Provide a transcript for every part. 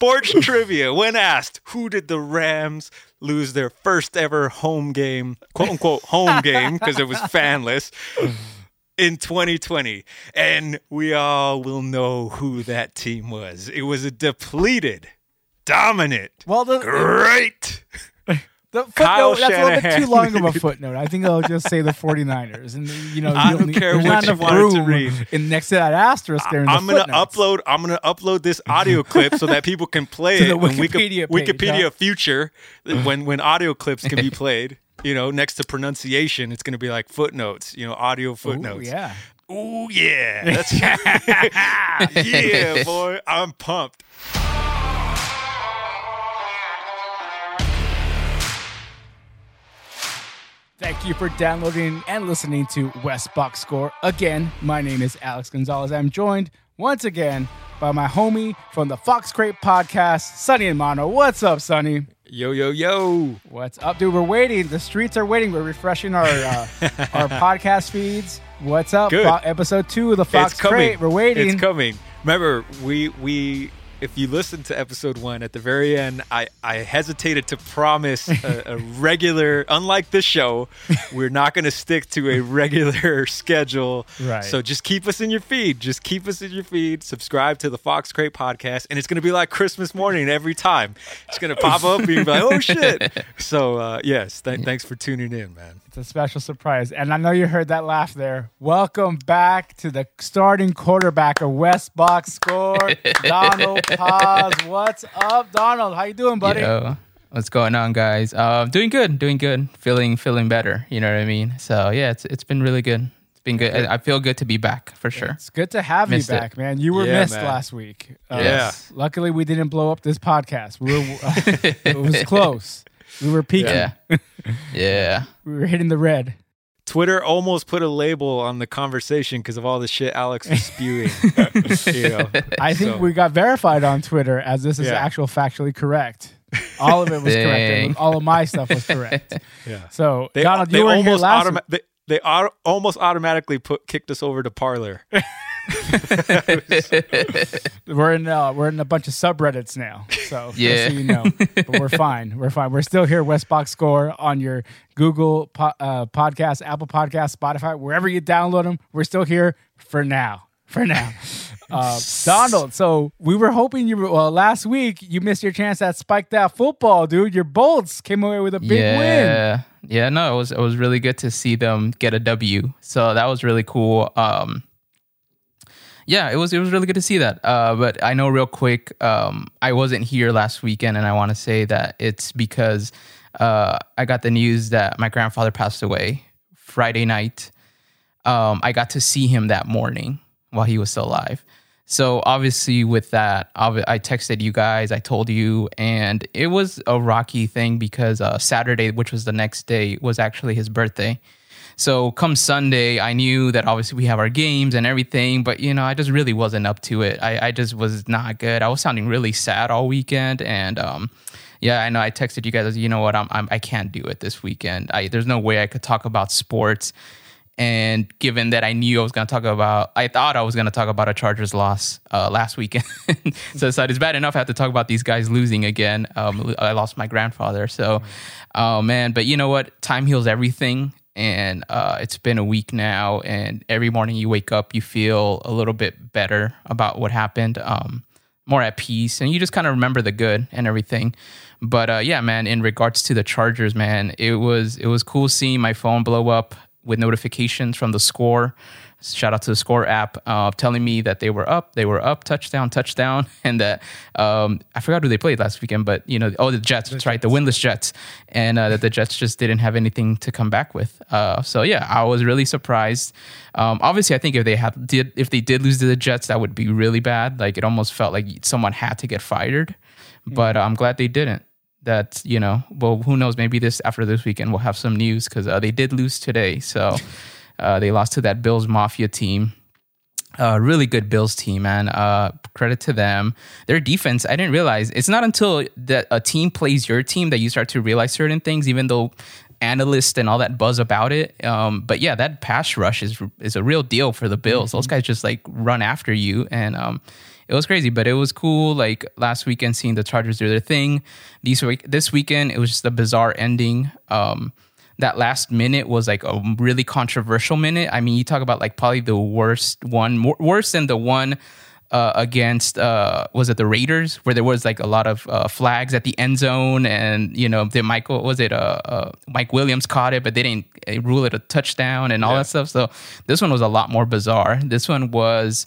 Sports trivia. When asked, who did the Rams lose their first ever home game, quote unquote home game, because it was fanless, in 2020? And we all will know who that team was. It was a depleted, dominant, Well, the, great. The Kyle footnote, that's a little bit too long of a footnote. I think I'll just say the 49ers. And, you know, I you don't need- care what you wanted to read. In next to that asterisk there in I'm gonna upload. I'm gonna upload this audio clip so that people can play To it the Wikipedia Wiki- page, Wikipedia huh? future when when audio clips can be played. You know, next to pronunciation, it's gonna be like footnotes. You know, audio Ooh, footnotes. yeah. Oh yeah, that's yeah, boy. I'm pumped. Thank you for downloading and listening to West Box Score. Again, my name is Alex Gonzalez. I'm joined once again by my homie from the Fox Crate podcast, Sonny and Mono. What's up, Sonny? Yo yo yo. What's up, dude? We're waiting. The streets are waiting. We're refreshing our uh, our podcast feeds. What's up? Good. Fo- episode two of the Fox. Crate. We're waiting. It's coming. Remember, we we if you listen to episode one at the very end, I I hesitated to promise a, a regular. Unlike this show, we're not going to stick to a regular schedule. Right. So just keep us in your feed. Just keep us in your feed. Subscribe to the Fox Crate podcast, and it's going to be like Christmas morning every time. It's going to pop up, and you're like, oh shit. So uh, yes, th- thanks for tuning in, man. It's a special surprise. And I know you heard that laugh there. Welcome back to the starting quarterback of West Box Score, Donald Paz. What's up, Donald? How you doing, buddy? Yo, what's going on, guys? Uh, doing good, doing good, feeling feeling better. You know what I mean? So yeah, it's it's been really good. It's been good. I, I feel good to be back for sure. It's good to have Missed you it. back, man. You were Yeah, missed man. last week. Uh, Yeah. Luckily, we didn't blow up this podcast. We were, it was close. We were peaking. Yeah, yeah. We were hitting the red. Twitter almost put a label on the conversation because of all the shit Alex was spewing. you know, I think So- we got verified on Twitter as this is Yeah. actual factually correct. All of it was Dang. correct. All of my stuff was correct. Yeah. So, They, Donald, they you were here almost last automa- they, they auto- almost automatically put kicked us over to Parler. We're in uh, we're in a bunch of subreddits now, so Yeah. so you know, but we're fine. We're fine. We're still here. West Box Score on your Google po- uh, podcast, Apple Podcast, Spotify, wherever you download them. We're still here for now. For now, uh, Donald. So we were hoping you. Were, well, last week you missed your chance at spiked out football, dude. Your Bolts came away with a big win. yeah, yeah. No, it was it was really good to see them get a W. So that was really cool. Um, yeah, it was it was really good to see that. Uh, but I know real quick, um, I wasn't here last weekend, and I want to say that it's because uh, I got the news that my grandfather passed away Friday night. Um, I got to see him that morning while he was still alive. So obviously, with that, I texted you guys. I told you, and it was a rocky thing because uh, Saturday, which was the next day, was actually his birthday. So come Sunday, I knew that obviously we have our games and everything, but you know, I just really wasn't up to it. I, I just was not good. I was sounding really sad all weekend, and um, yeah, I know. I texted you guys. I You know what? I'm, I'm I can't do it this weekend. I there's no way I could talk about sports. And given that I knew I was going to talk about, I thought I was going to talk about a Chargers loss uh, last weekend. so, so it's bad enough I have to talk about these guys losing again. Um, I lost my grandfather. So, oh man, but you know what? Time heals everything. And uh, it's been a week now. And every morning you wake up, you feel a little bit better about what happened. Um, more at peace and you just kind of remember the good and everything but uh, yeah man in regards to the chargers man it was it was cool seeing my phone blow up with notifications from the score. Shout out to the score app uh, telling me that they were up they were up touchdown touchdown and that um, i forgot who they played last weekend but you know oh the jets that's right the winless jets. And uh, that the jets just didn't have anything to come back with. Uh, so yeah i was really surprised. Um, obviously i think if they had did if they did lose to the jets that would be really bad. Like it almost felt like someone had to get fired. But uh, i'm glad they didn't that you know well who knows maybe this after this weekend we'll have some news because uh, they did lose today so uh, they lost to that bills mafia team uh, really good Bills team, man. Uh, credit to them. Their defense, I didn't realize. It's not until that a team plays your team that you start to realize certain things, even though analysts and all that buzz about it. Um, but yeah, that pass rush is is a real deal for the Bills. Those guys just like run after you, and um, it was crazy, but it was cool. Like last weekend, seeing the Chargers do their thing. These week, this weekend, it was just a bizarre ending. Um, that last minute was like a really controversial minute. I mean, you talk about like probably the worst one, more, worse than the one uh, against uh, was it the Raiders where there was like a lot of uh, flags at the end zone and you know the Michael was it uh, uh Mike Williams caught it but they didn't rule it a touchdown and all Yeah. that stuff. So this one was a lot more bizarre. This one was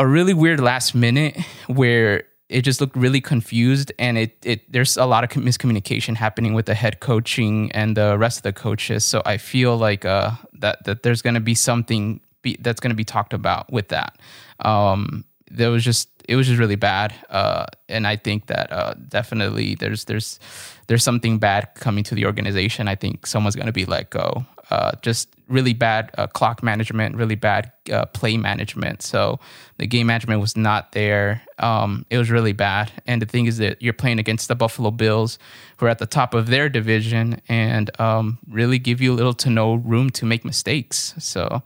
a really weird last minute where it just looked really confused and it, it there's a lot of miscommunication happening with the head coaching and the rest of the coaches. So i feel like uh that that there's going to be something be, that's going to be talked about with that. Um there was just it was just really bad uh and i think that uh definitely there's there's there's something bad coming to the organization. I think someone's going to be let go uh, just really bad uh, clock management, really bad uh, play management. So the game management was not there. Um, it was really bad. And the thing is that you're playing against the Buffalo Bills, who are at the top of their division and um, really give you little to no room to make mistakes. So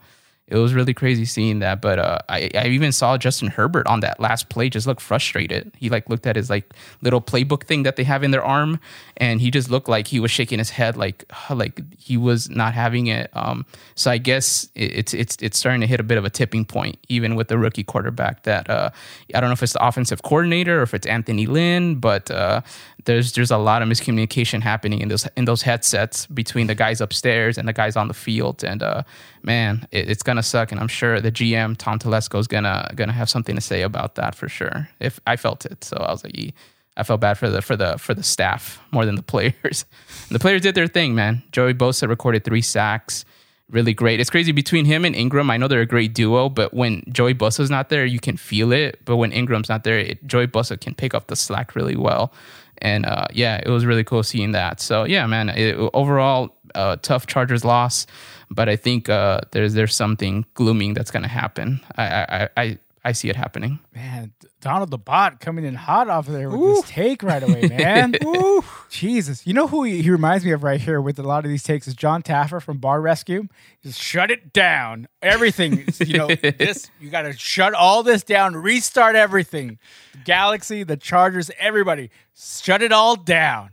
it was really crazy seeing that. But uh, I, I even saw Justin Herbert on that last play just look frustrated. He like looked at his like little playbook thing that they have in their arm, and he just looked like he was shaking his head, like like he was not having it. Um, so I guess it, it's it's it's starting to hit a bit of a tipping point, even with the rookie quarterback. That uh, I don't know if it's the offensive coordinator or if it's Anthony Lynn, but uh, there's there's a lot of miscommunication happening in those in those headsets between the guys upstairs and the guys on the field, and uh, man, it, it's gonna suck. And I'm sure the GM Tom Telesco is gonna gonna have something to say about that for sure. If I felt it, so I was like. I felt bad for the for the for the staff more than the players. the players did their thing, man. Joey Bosa recorded three sacks. Really great. It's crazy between him and Ingram. I know they're a great duo, but when Joey Bosa's not there, you can feel it. But when Ingram's not there, it, Joey Bosa can pick up the slack really well. And uh, yeah, it was really cool seeing that. So yeah, man. It, overall, uh, tough Chargers loss, but I think uh, there's there's something glooming that's going to happen. I, I I I see it happening. Man, Donald the Bot coming in hot off of there with this take right away, man. Ooh, Jesus. You know who he, he reminds me of right here with a lot of these takes is John Taffer from Bar Rescue. Just shut it down. Everything, you know, this you got to shut all this down, restart everything. Galaxy, the Chargers, everybody, shut it all down.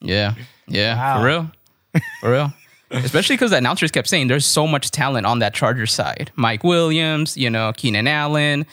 Yeah, yeah, Wow. for real, for real. Especially because the announcers kept saying there's so much talent on that Chargers side. Mike Williams, you know, Keenan Allen,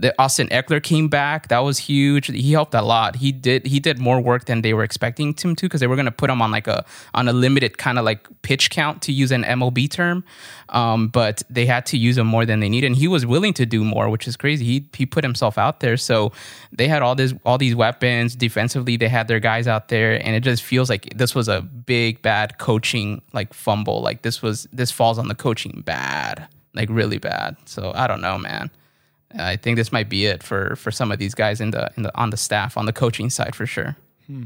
the Austin Ekeler came back. That was huge. He helped a lot. He did he did more work than they were expecting him to because they were going to put him on like a on a limited kind of like pitch count to use an MLB term. Um, but they had to use him more than they needed, and he was willing to do more, which is crazy. He he put himself out there, so they had all this all these weapons defensively. They had their guys out there, and it just feels like this was a big bad coaching like fumble. Like this was this falls on the coaching bad, like really bad. So I don't know, man. I think this might be it for for some of these guys in the in the on the staff on the coaching side for sure. Hmm.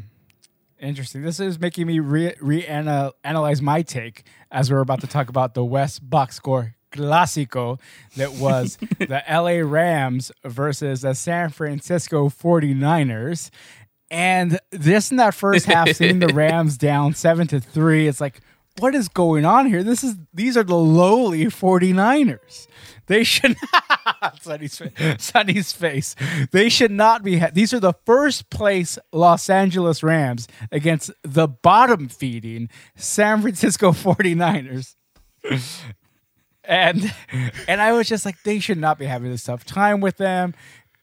Interesting. This is making me re, re analyze my take as we're about to talk about the West box score Clásico that was the LA Rams versus the San Francisco 49ers. And this in that first half, seeing the Rams down seven to three, it's like, what is going on here? This is these are the lowly 49ers. They should fa- Sonny's face. They should not be. Ha- These are the first place Los Angeles Rams against the bottom feeding San Francisco 49ers. and and I was just like, they should not be having this tough time with them.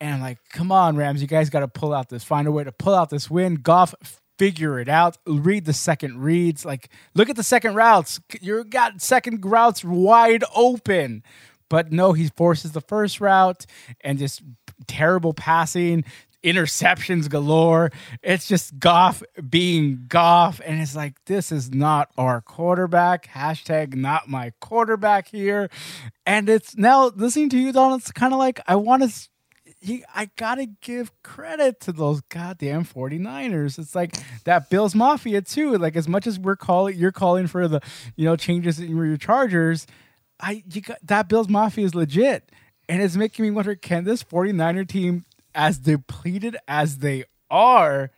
And I'm like, come on, Rams, you guys got to pull out this, find a way to pull out this win. Goff, figure it out. Read the second reads. Like, look at the second routes. You got second routes wide open. But no, he forces the first route and just terrible passing, interceptions galore. It's just Goff being Goff. And it's like, this is not our quarterback. Hashtag not my quarterback here. And it's now listening to you, Donald, it's kind of like, I want to. I gotta give credit to those goddamn 49ers. It's like that Bills Mafia too. Like as much as we're calling you're calling for the you know changes in your Chargers, I you got that Bills Mafia is legit. And it's making me wonder, can this 49er team, as depleted as they are,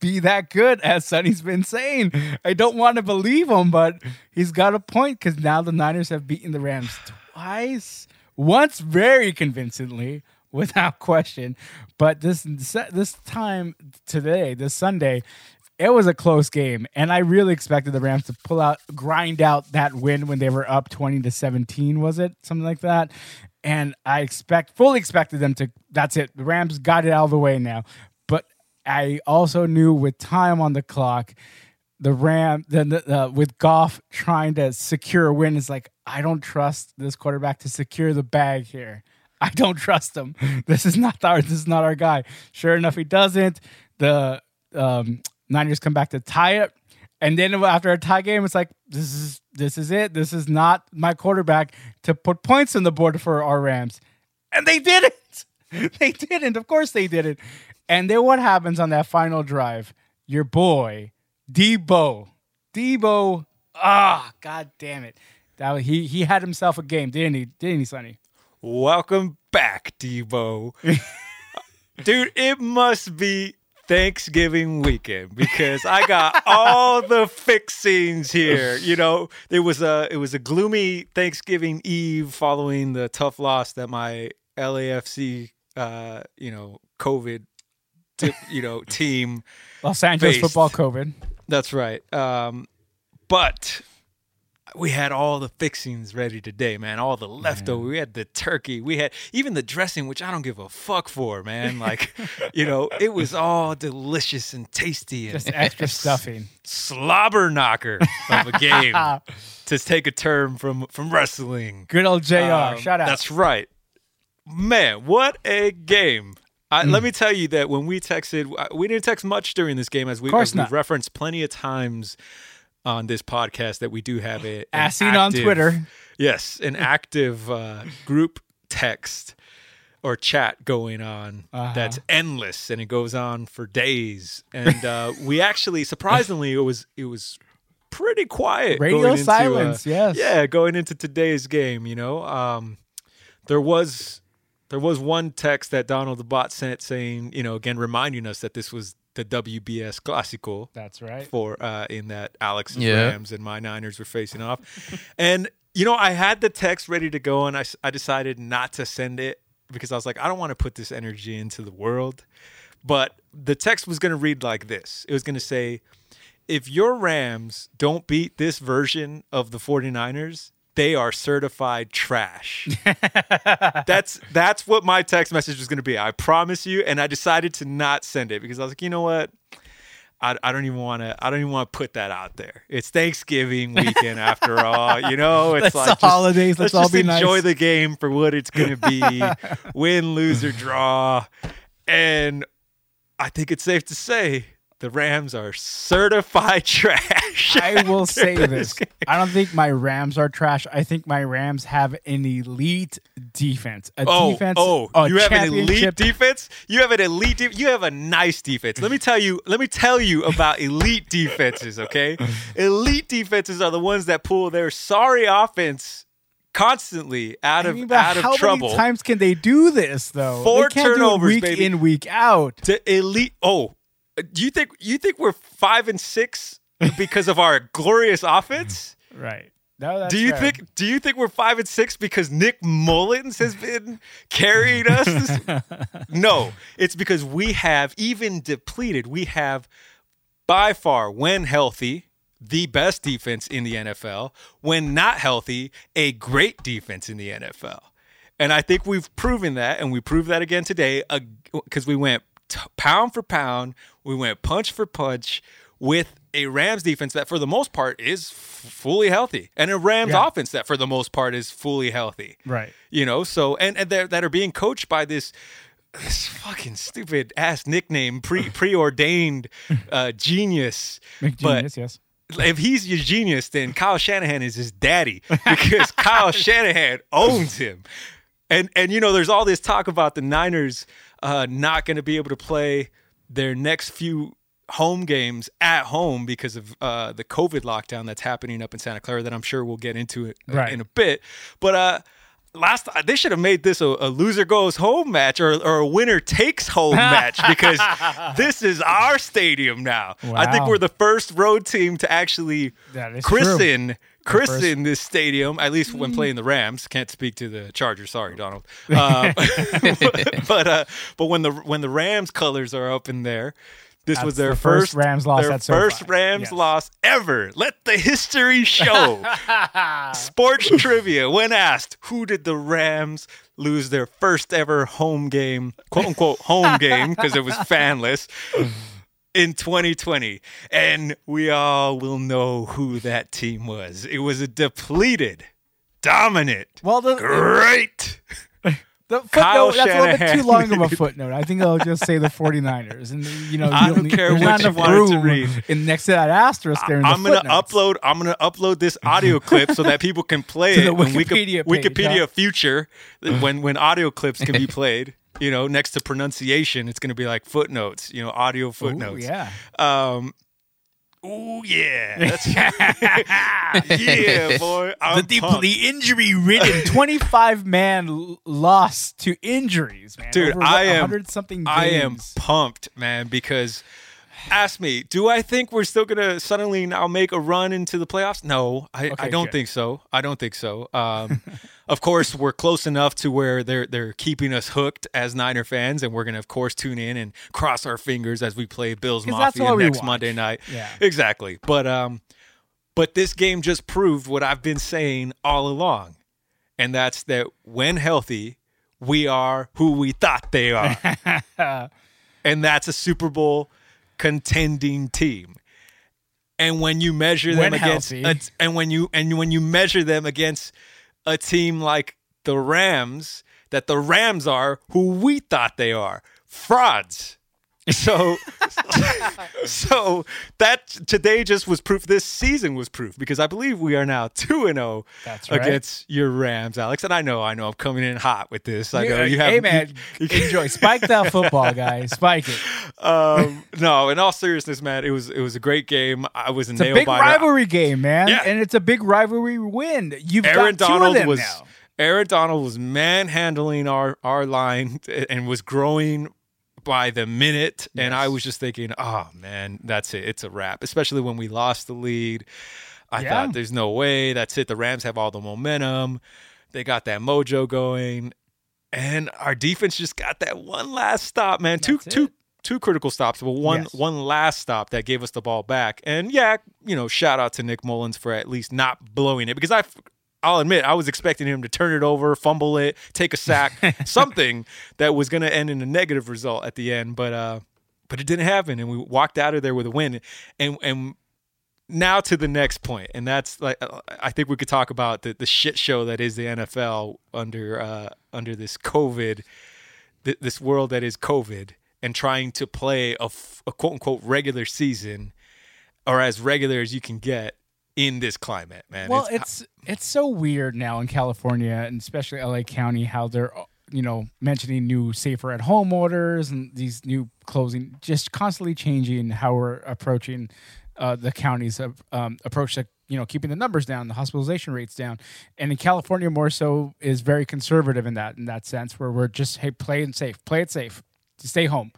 be that good as Sonny's been saying? I don't want to believe him, but he's got a point because now the Niners have beaten the Rams twice. Once very convincingly, without question. But this this time today, this Sunday, it was a close game, and I really expected the Rams to pull out, grind out that win when they were up twenty to seventeen. Was it something like that? And I expect fully expected them to. That's it. The Rams got it out of the way now. But I also knew with time on the clock, the Ram, the, the with Goff trying to secure a win, is like I don't trust this quarterback to secure the bag here. I don't trust him. This is not our this is not our guy. Sure enough, he doesn't. The um, Niners come back to tie it, and then after a tie game, it's like this is this is it. This is not my quarterback to put points on the board for our Rams, and they didn't. They didn't. Of course, they didn't. And then what happens on that final drive? Your boy Deebo, Deebo. Ah, god damn it! That he he had himself a game, didn't he? Didn't he, Sonny? Welcome back, Deebo. Dude, it must be Thanksgiving weekend because I got all the fixings here. You know, it was a it was a gloomy Thanksgiving Eve following the tough loss that my LAFC uh, you know, COVID tip, you know, team Los Angeles faced. football COVID. That's right. Um, but we had all the fixings ready today, man. All the leftover. We had the turkey. We had even the dressing, which I don't give a fuck for, man. Like, you know, it was all delicious and tasty and Just extra stuffing. slobber knocker of a game. to take a term from from wrestling. Good old Jr. Um, Shout out. That's right. Man, what a game. I, Mm. Let me tell you that when we texted, uh, we didn't text much during this game, as we, as we've referenced plenty of times on this podcast that we do have a an As seen on Twitter. Yes, an active uh, group text or chat going on Uh-huh. that's endless and it goes on for days. And uh, we actually, surprisingly, it was it was pretty quiet. Radio into, silence, uh, yes. Yeah, going into today's game, you know, um, there was there was one text that Donald the bot sent saying, you know, again reminding us that this was the WBS Clásico That's right. for uh, in that Alex's Yeah. Rams and my Niners were facing off. and you know, I had the text ready to go, and I I decided not to send it because I was like, I don't want to put this energy into the world. But the text was going to read like this. It was going to say, if your Rams don't beat this version of the 49ers, they are certified trash. that's that's what my text message was going to be. I promise you. And I decided to not send it because I was like, you know what? I, I don't even want to. I don't even want to put that out there. It's Thanksgiving weekend after all. You know, it's It's like the just- holidays. Let's all just be enjoy nice. the game for what it's going to be. Win, lose, or draw. And I think it's safe to say the Rams are certified trash. I will say this. game. I don't think my Rams are trash. I think my Rams have an elite defense. A Oh, defense. oh, you have an elite defense. You have an elite. De- you have a nice defense. Let me tell you. Let me tell you about elite defenses. Okay, elite defenses are the ones that pull their sorry offense constantly out I of mean, out of how trouble. many times can they do this though? Four they can't do it turnovers, week baby. in, week out. to elite. Oh, do you think you think we're five and six because of our glorious offense? Right. No, that's do you fair. think do you think we're five and six because Nick Mullens has been carrying us? This- no, it's because we have even depleted. We have by far, when healthy, the best defense in the NFL. When not healthy, a great defense in the NFL. And I think we've proven that, and we proved that again today because we went t- pound for pound, we went punch for punch with a Rams defense that, for the most part, is f- fully healthy, and a Rams Yeah. offense that, for the most part, is fully healthy. Right. You know, so and, and that are being coached by this this fucking stupid ass nickname, pre preordained uh, genius. McGenius, yes. If he's your genius, then Kyle Shanahan is his daddy because Kyle Shanahan owns him. And and you know, there's all this talk about the Niners uh, not going to be able to play their next few home games at home because of uh, the COVID lockdown that's happening up in Santa Clara. That I'm sure we'll get into it uh, Right. in a bit. But uh, last they should have made this a, a loser goes home match or, or a winner takes home match because this is our stadium now. I think we're the first road team to actually That is christen christen this stadium at least when playing the Rams. Can't speak to the Chargers. Sorry, Donald. Uh, but uh, but when the when the Rams colors are up in there. This That's was their the first Rams loss their SoFi. first Rams Yes. loss ever. Let the history show. Sports trivia. When asked, who did the Rams lose their first ever home game, quote unquote home game, because it was fanless, in 2020? And we all will know who that team was. It was a depleted, dominant, Well, the, great. the Kyle footnote, that's a little bit too long of a footnote. I think I'll just say the 49ers. And, you know, I you don't care what you wanted to read. In, next to that asterisk there in the I'm gonna footnotes. upload. I'm gonna upload this audio clip so that people can play To it when Wikipedia page, Wikipedia future when when audio clips can be played. You know, next to pronunciation, it's gonna be like footnotes. You know, audio Ooh, footnotes. yeah. Um. Ooh yeah. That's, yeah, boy. I'm the, pumped. the injury ridden 25 man l- loss to injuries, man. Dude, Over I am- 100 something games. I am pumped, man, because ask me, do I think we're still gonna suddenly now make a run into the playoffs? No, I, I don't good. think so. I don't think so. Um, of course, we're close enough to where they're they're keeping us hooked as Niner fans, and we're gonna of course tune in and cross our fingers as we play Bills Mafia next. Monday night. Yeah. exactly. But um, but this game just proved what I've been saying all along, and that's that when healthy, we are who we thought they are and that's a Super Bowl contending team. And when you measure them When against, healthy. and when you and when you measure them against a team like the Rams, that the Rams are who we thought they are, frauds. So, so that today just was proof. This season was proof because I believe we are now two and zero That's right. against your Rams, Alex. And I know, I know, I'm coming in hot with this. I know you have. hey man, you enjoy. Spike that football, guys. Spike it. um, no, in all seriousness, man, it was it was a great game. I was a It's a nail big rivalry game, man, Yeah. and it's a big rivalry win. You've Aaron got two Donald of them was now. Aaron Donald was manhandling our our line and was growing by the minute, and I was just thinking, oh man, that's it. It's a wrap. Especially when we lost the lead. I Yeah. thought there's no way. That's it. The Rams have all the momentum. They got that mojo going, and our defense just got that one last stop, man. Two That's two it. two critical stops, but one Yes. one last stop that gave us the ball back. And yeah, you know, shout out to Nick Mullens for at least not blowing it because I. I'll admit, I was expecting him to turn it over, fumble it, take a sack, something that was going to end in a negative result at the end. But uh, but it didn't happen, and we walked out of there with a win. And and now to the next point, and that's like uh, I think we could talk about the, the shit show that is the NFL under uh, under this COVID, th- this world that is COVID, and trying to play a, f- a quote unquote regular season, or as regular as you can get in this climate, man. Well, it's it's so weird now in California and especially LA County how they're you know mentioning new safer at home orders and these new closing just constantly changing how we're approaching uh, the county's uh, um, approach to you know keeping the numbers down, the hospitalization rates down, and in California more so is very conservative in that in that sense where we're just hey play it safe, play it safe, stay home,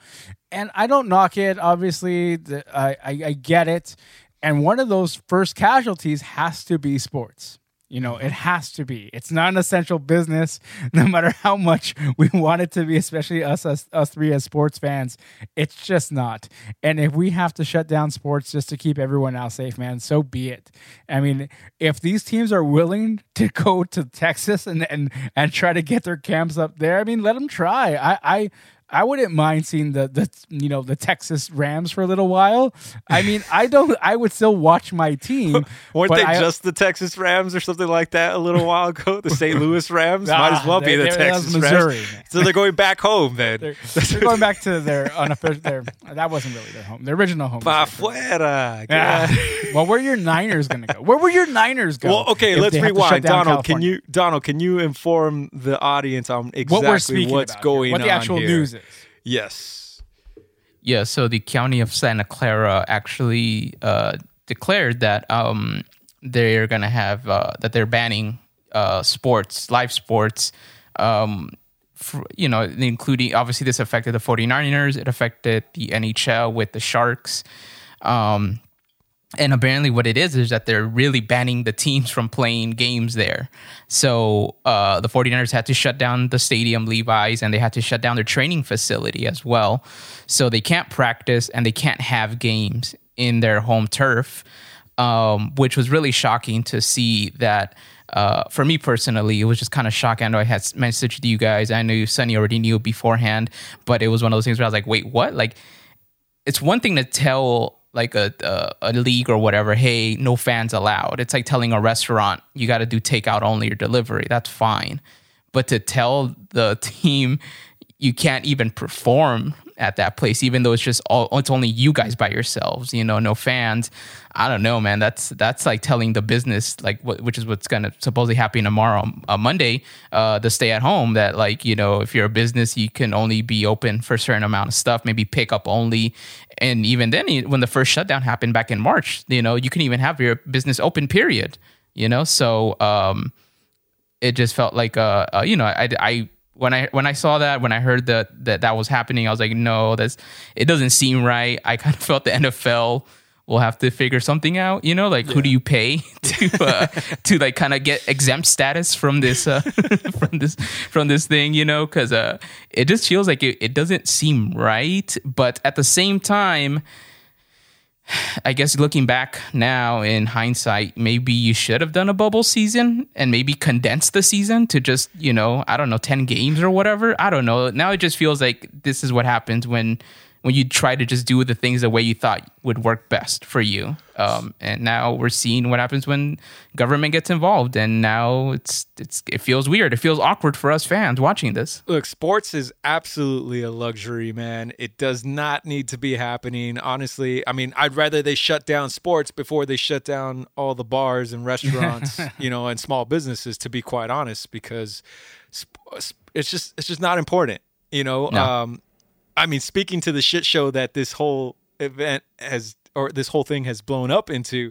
and I don't knock it. Obviously, the, I, I I get it, and one of those first casualties has to be sports. You know, it mm-hmm. has to be. It's not an essential business, no matter how much we want it to be, especially us, us, us three as sports fans. It's just not. And if we have to shut down sports just to keep everyone else safe, man, so be it. I mean, if these teams are willing to go to Texas and and and try to get their camps up there, I mean, let them try. I I I wouldn't mind seeing the the you know the Texas Rams for a little while. I mean, I don't. I would still watch my team. Weren't they I- just the Texas Rams or something like that a little while ago? The St. Louis Rams might as Ah, well be the they- that was Texas Missouri, Rams. man. So they're going back home then. They're, they're going back to their unofficial. Their that wasn't really their home. Their original home. Pa fuera. Ah, Yeah. well, where your Niners gonna go? Where were your Niners go? Well, okay, let's they have to shut rewind. Donald, can you Donald, can you inform the audience on exactly what what's going here, what the actual news is? Yes. Yeah, so the county of Santa Clara actually uh, declared that um, they're going to have uh, that they're banning uh, sports, live sports. Um, for, you know, including obviously this affected the 49ers, it affected the NHL with the Sharks. Um, and apparently what it is is that they're really banning the teams from playing games there so uh, the 49ers had to shut down the stadium levi's and they had to shut down their training facility as well so they can't practice and they can't have games in their home turf um, which was really shocking to see that uh, for me personally, it was just kind of shocking. I know I had messaged you guys. I knew Sonny already knew beforehand, but it was one of those things where I was like, wait, what? Like, it's one thing to tell like a, a, a league or whatever, hey, no fans allowed. It's like telling a restaurant you got to do takeout only or delivery. That's fine, but to tell the team you can't even perform at that place, even though it's just all it's only you guys by yourselves, you know, no fans. I don't know, man. That's that's like telling the business, like which is what's gonna supposedly happen tomorrow, uh, Monday, uh, the stay at home. That like you know, if you're a business, you can only be open for a certain amount of stuff, maybe pick up only. And even then, when the first shutdown happened back in March, you know, you can even have your business open. Period. You know, so um, it just felt like uh, uh you know, I I when I when I saw that, when I heard that that that was happening, I was like, no, that's it doesn't seem right. I kind of felt the NFL will have to figure something out. You know, like yeah. who do you pay to uh, to like kind of get exempt status from this uh, from this from this thing? You know, because uh, it just feels like it, it doesn't seem right, but at the same time I guess looking back now in hindsight, maybe you should have done a bubble season and maybe condensed the season to just, you know, I don't know, 10 games or whatever. I don't know. Now it just feels like this is what happens when when you try to just do the things the way you thought would work best for you. Um, and now we're seeing what happens when government gets involved, and now it's it's it feels weird. It feels awkward for us fans watching this. Look, sports is absolutely a luxury, man. It does not need to be happening. Honestly, I mean, I'd rather they shut down sports before they shut down all the bars and restaurants, you know, and small businesses. To be quite honest, because it's just it's just not important. You know, no. um, I mean, speaking to the shit show that this whole event has, or this whole thing has blown up into,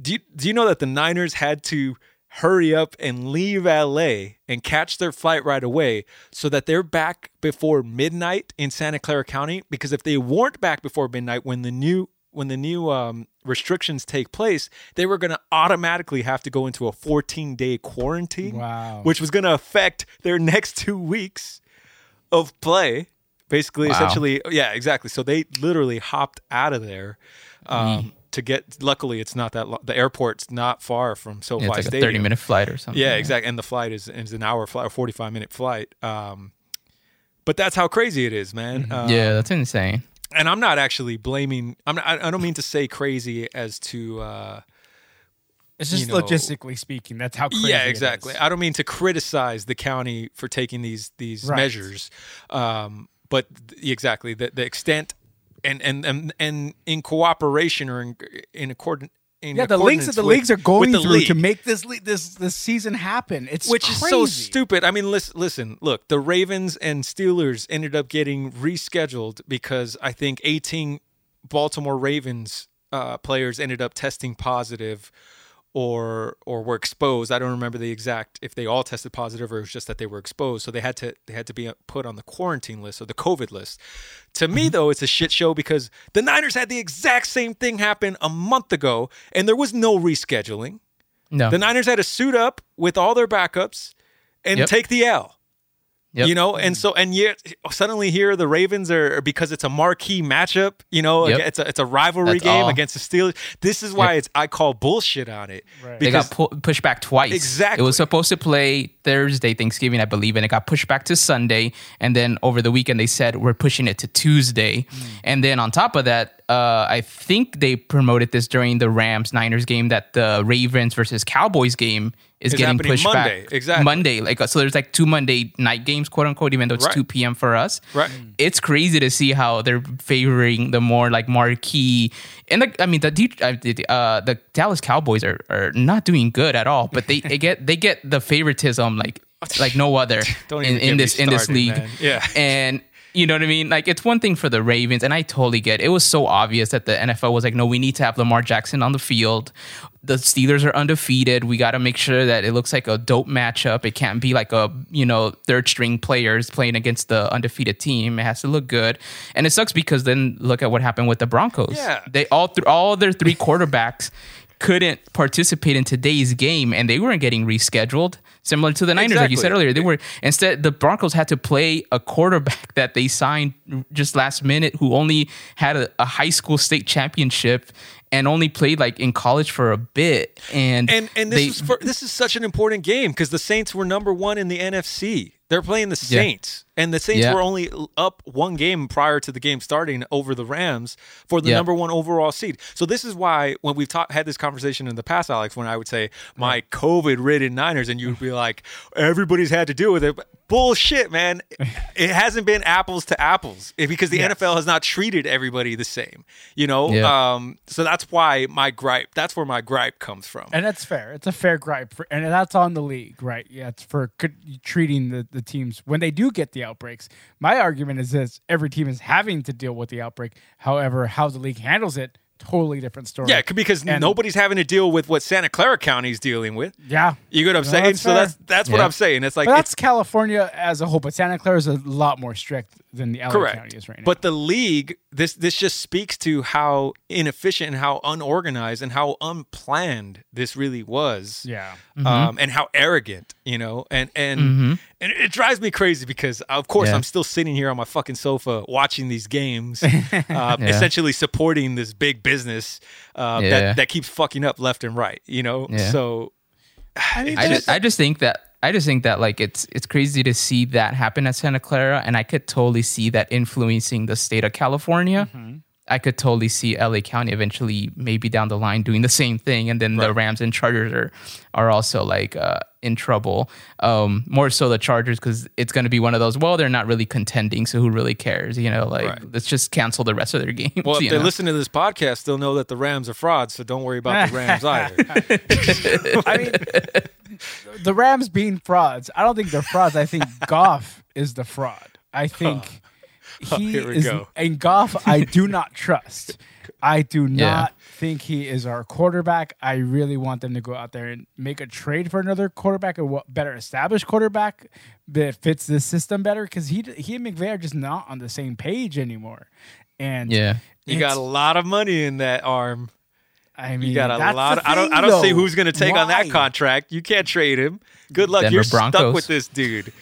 do you, do you know that the Niners had to hurry up and leave LA and catch their flight right away so that they're back before midnight in Santa Clara County? Because if they weren't back before midnight when the new when the new um, restrictions take place, they were going to automatically have to go into a 14 day quarantine, wow. which was going to affect their next two weeks of play basically, wow. essentially, yeah, exactly. So they literally hopped out of there. Um, mm. To get, luckily, it's not that. Lo- the airport's not far from SoFi yeah, it's like Stadium. a thirty-minute flight or something. Yeah, yeah, exactly. And the flight is, is an hour flight or forty-five minute flight. Um, but that's how crazy it is, man. Mm-hmm. Um, yeah, that's insane. And I'm not actually blaming. I'm. Not, I don't mean to say crazy as to. Uh, it's just you know, logistically speaking, that's how. yeah, exactly. I don't mean to criticize the county for taking these these right. measures, um, but exactly the the extent and and and, and in cooperation or in in accordance yeah, the links that the with, leagues are going through league. to make this this this season happen. It's which crazy. is so stupid. I mean, listen, listen, look, the Ravens and Steelers ended up getting rescheduled because I think 18 Baltimore Ravens uh, players ended up testing positive or or were exposed. I don't remember the exact if they all tested positive or it was just that they were exposed. So they had to they had to be put on the quarantine list or the COVID list. To me mm-hmm. though, it's a shit show because the Niners had the exact same thing happen a month ago and there was no rescheduling. No. The Niners had to suit up with all their backups and yep. take the L. Yep. You know, and mm. so and yet suddenly here the Ravens are because it's a marquee matchup. You know, yep. it's a it's a rivalry That's game all. against the Steelers. This is why yep. it's I call bullshit on it. Right. They got pu- pushed back twice. Exactly. It was supposed to play Thursday, Thanksgiving, I believe, and it got pushed back to Sunday. And then over the weekend, they said we're pushing it to Tuesday. Mm. And then on top of that, uh, I think they promoted this during the Rams Niners game that the Ravens versus Cowboys game is it's getting pushed Monday. back. Exactly. Monday. Like so there's like two Monday night games, quote unquote, even though it's right. two PM for us. Right. It's crazy to see how they're favoring the more like marquee and the, I mean the uh, uh, the Dallas Cowboys are, are not doing good at all, but they, they get they get the favoritism like like no other in, in this started, in this league. Man. Yeah. And You know what I mean? Like it's one thing for the Ravens, and I totally get. It, it was so obvious that the NFL was like, no, we need to have Lamar Jackson on the field. The Steelers are undefeated. We got to make sure that it looks like a dope matchup. It can't be like a you know third string players playing against the undefeated team. It has to look good, and it sucks because then look at what happened with the Broncos. Yeah. they all th- all their three quarterbacks couldn't participate in today's game and they weren't getting rescheduled similar to the Niners like you said earlier they were instead the Broncos had to play a quarterback that they signed just last minute who only had a, a high school state championship and only played like in college for a bit and And and this they, is for, this is such an important game because the Saints were number one in the NFC. They're playing the Yeah. Saints, and the Saints Yeah. were only up one game prior to the game starting over the Rams for the Yeah. number one overall seed. So this is why when we've ta- had this conversation in the past, Alex, when I would say my COVID-ridden Niners, and you'd be like, everybody's had to deal with it. But bullshit, man. it hasn't been apples to apples eh, because the Yes. NFL has not treated everybody the same. You know, Yeah. um, so that's why my gripe. That's where my gripe comes from. And that's fair. It's a fair gripe, for, and that's on the league, right? Yeah, it's for treating the, the teams when they do get the outbreaks. My argument is this: every team is having to deal with the outbreak. However, how the league handles it, totally different story. Yeah, because And- nobody's having to deal with what Santa Clara County's dealing with. yeah. You get what I'm No, saying? that's so fair. that's that's what I'm saying. It's like But it's that's California as a whole. But Santa Clara is a lot more strict than the LA County is right now. But the league, this this just speaks to how inefficient and how unorganized and how unplanned this really was. yeah, Um, and how arrogant, you know, and and and it drives me crazy because of course Yeah. I'm still sitting here on my fucking sofa watching these games, uh, essentially supporting this big business uh, Yeah. that that keeps fucking up left and right, you know. Yeah. So I mean, I just I just think that I just think that like it's it's crazy to see that happen at Santa Clara, and I could totally see that influencing the state of California. I could totally see LA County eventually, maybe down the line, doing the same thing, and then the Rams and Chargers are are also like uh, in trouble. Um, more so the Chargers because it's going to be one of those. Well, they're not really contending, so who really cares? You know, like Right. let's just cancel the rest of their games. Well, if they know? listen to this podcast, they'll know that the Rams are frauds, so don't worry about the Rams either. I mean, the Rams being frauds. I don't think they're frauds. I think Goff is the fraud. I think Oh, he here we is. go. And Goff, I do not trust. I do Yeah. not think he is our quarterback. I really want them to go out there and make a trade for another quarterback, a better established quarterback that fits this system better. Because he he and McVay are just not on the same page anymore. And yeah. You got a lot of money in that arm. I mean, You got a that's lot. the I don't. I don't see who's going to take on that contract. You can't trade him. Good luck. Denver You're stuck with this dude.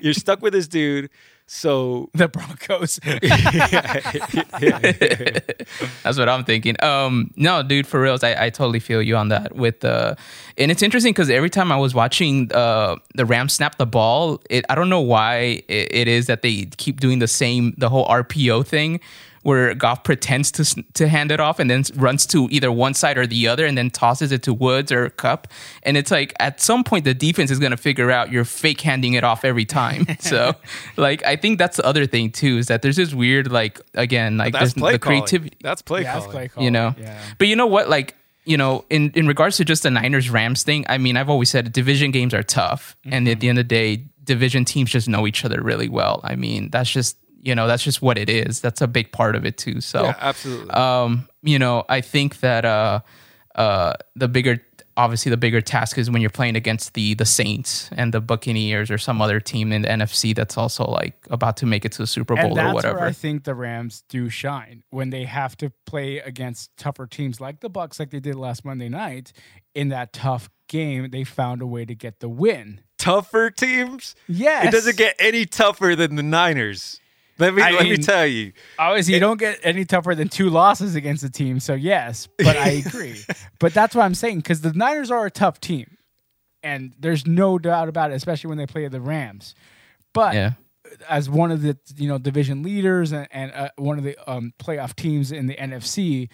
You're stuck with this dude. So The Broncos. That's what I'm thinking. Um, no, dude, for reals, I, I totally feel you on that. With the, and it's interesting because every time I was watching uh, the Rams snap the ball, it I don't know why it, it is that they keep doing the same, the whole RPO thing, where Goff pretends to to hand it off and then runs to either one side or the other and then tosses it to Woods or Kupp, and it's like at some point the defense is gonna figure out you're fake handing it off every time. so, like, I think that's the other thing too is that there's this weird like again like that's there's play the calling. creativity That's play yeah, that's play call. you know Yeah. but you know what like you know in in regards to just the niners rams thing i mean i've always said division games are tough and at mm-hmm. the end of the day division teams just know each other really well i mean that's just you know that's just what it is that's a big part of it too so Yeah, absolutely. um you know i think that uh uh the bigger obviously the bigger task is when you're playing against the the saints and the buccaneers or some other team in the nfc that's also like about to make it to the super bowl and that's or whatever where I think the Rams do shine when they have to play against tougher teams like the Bucks, like they did last Monday night. In that tough game, they found a way to get the win. Tougher teams. Yes, It doesn't get any tougher than the Niners. Let me I let me tell you. obviously you don't get any tougher than two losses against the team. So yes, but I agree. but that's what I'm saying because the Niners are a tough team, and there's no doubt about it, especially when they play the Rams. But yeah as one of the you know division leaders and, and uh, one of the um, playoff teams in the NFC,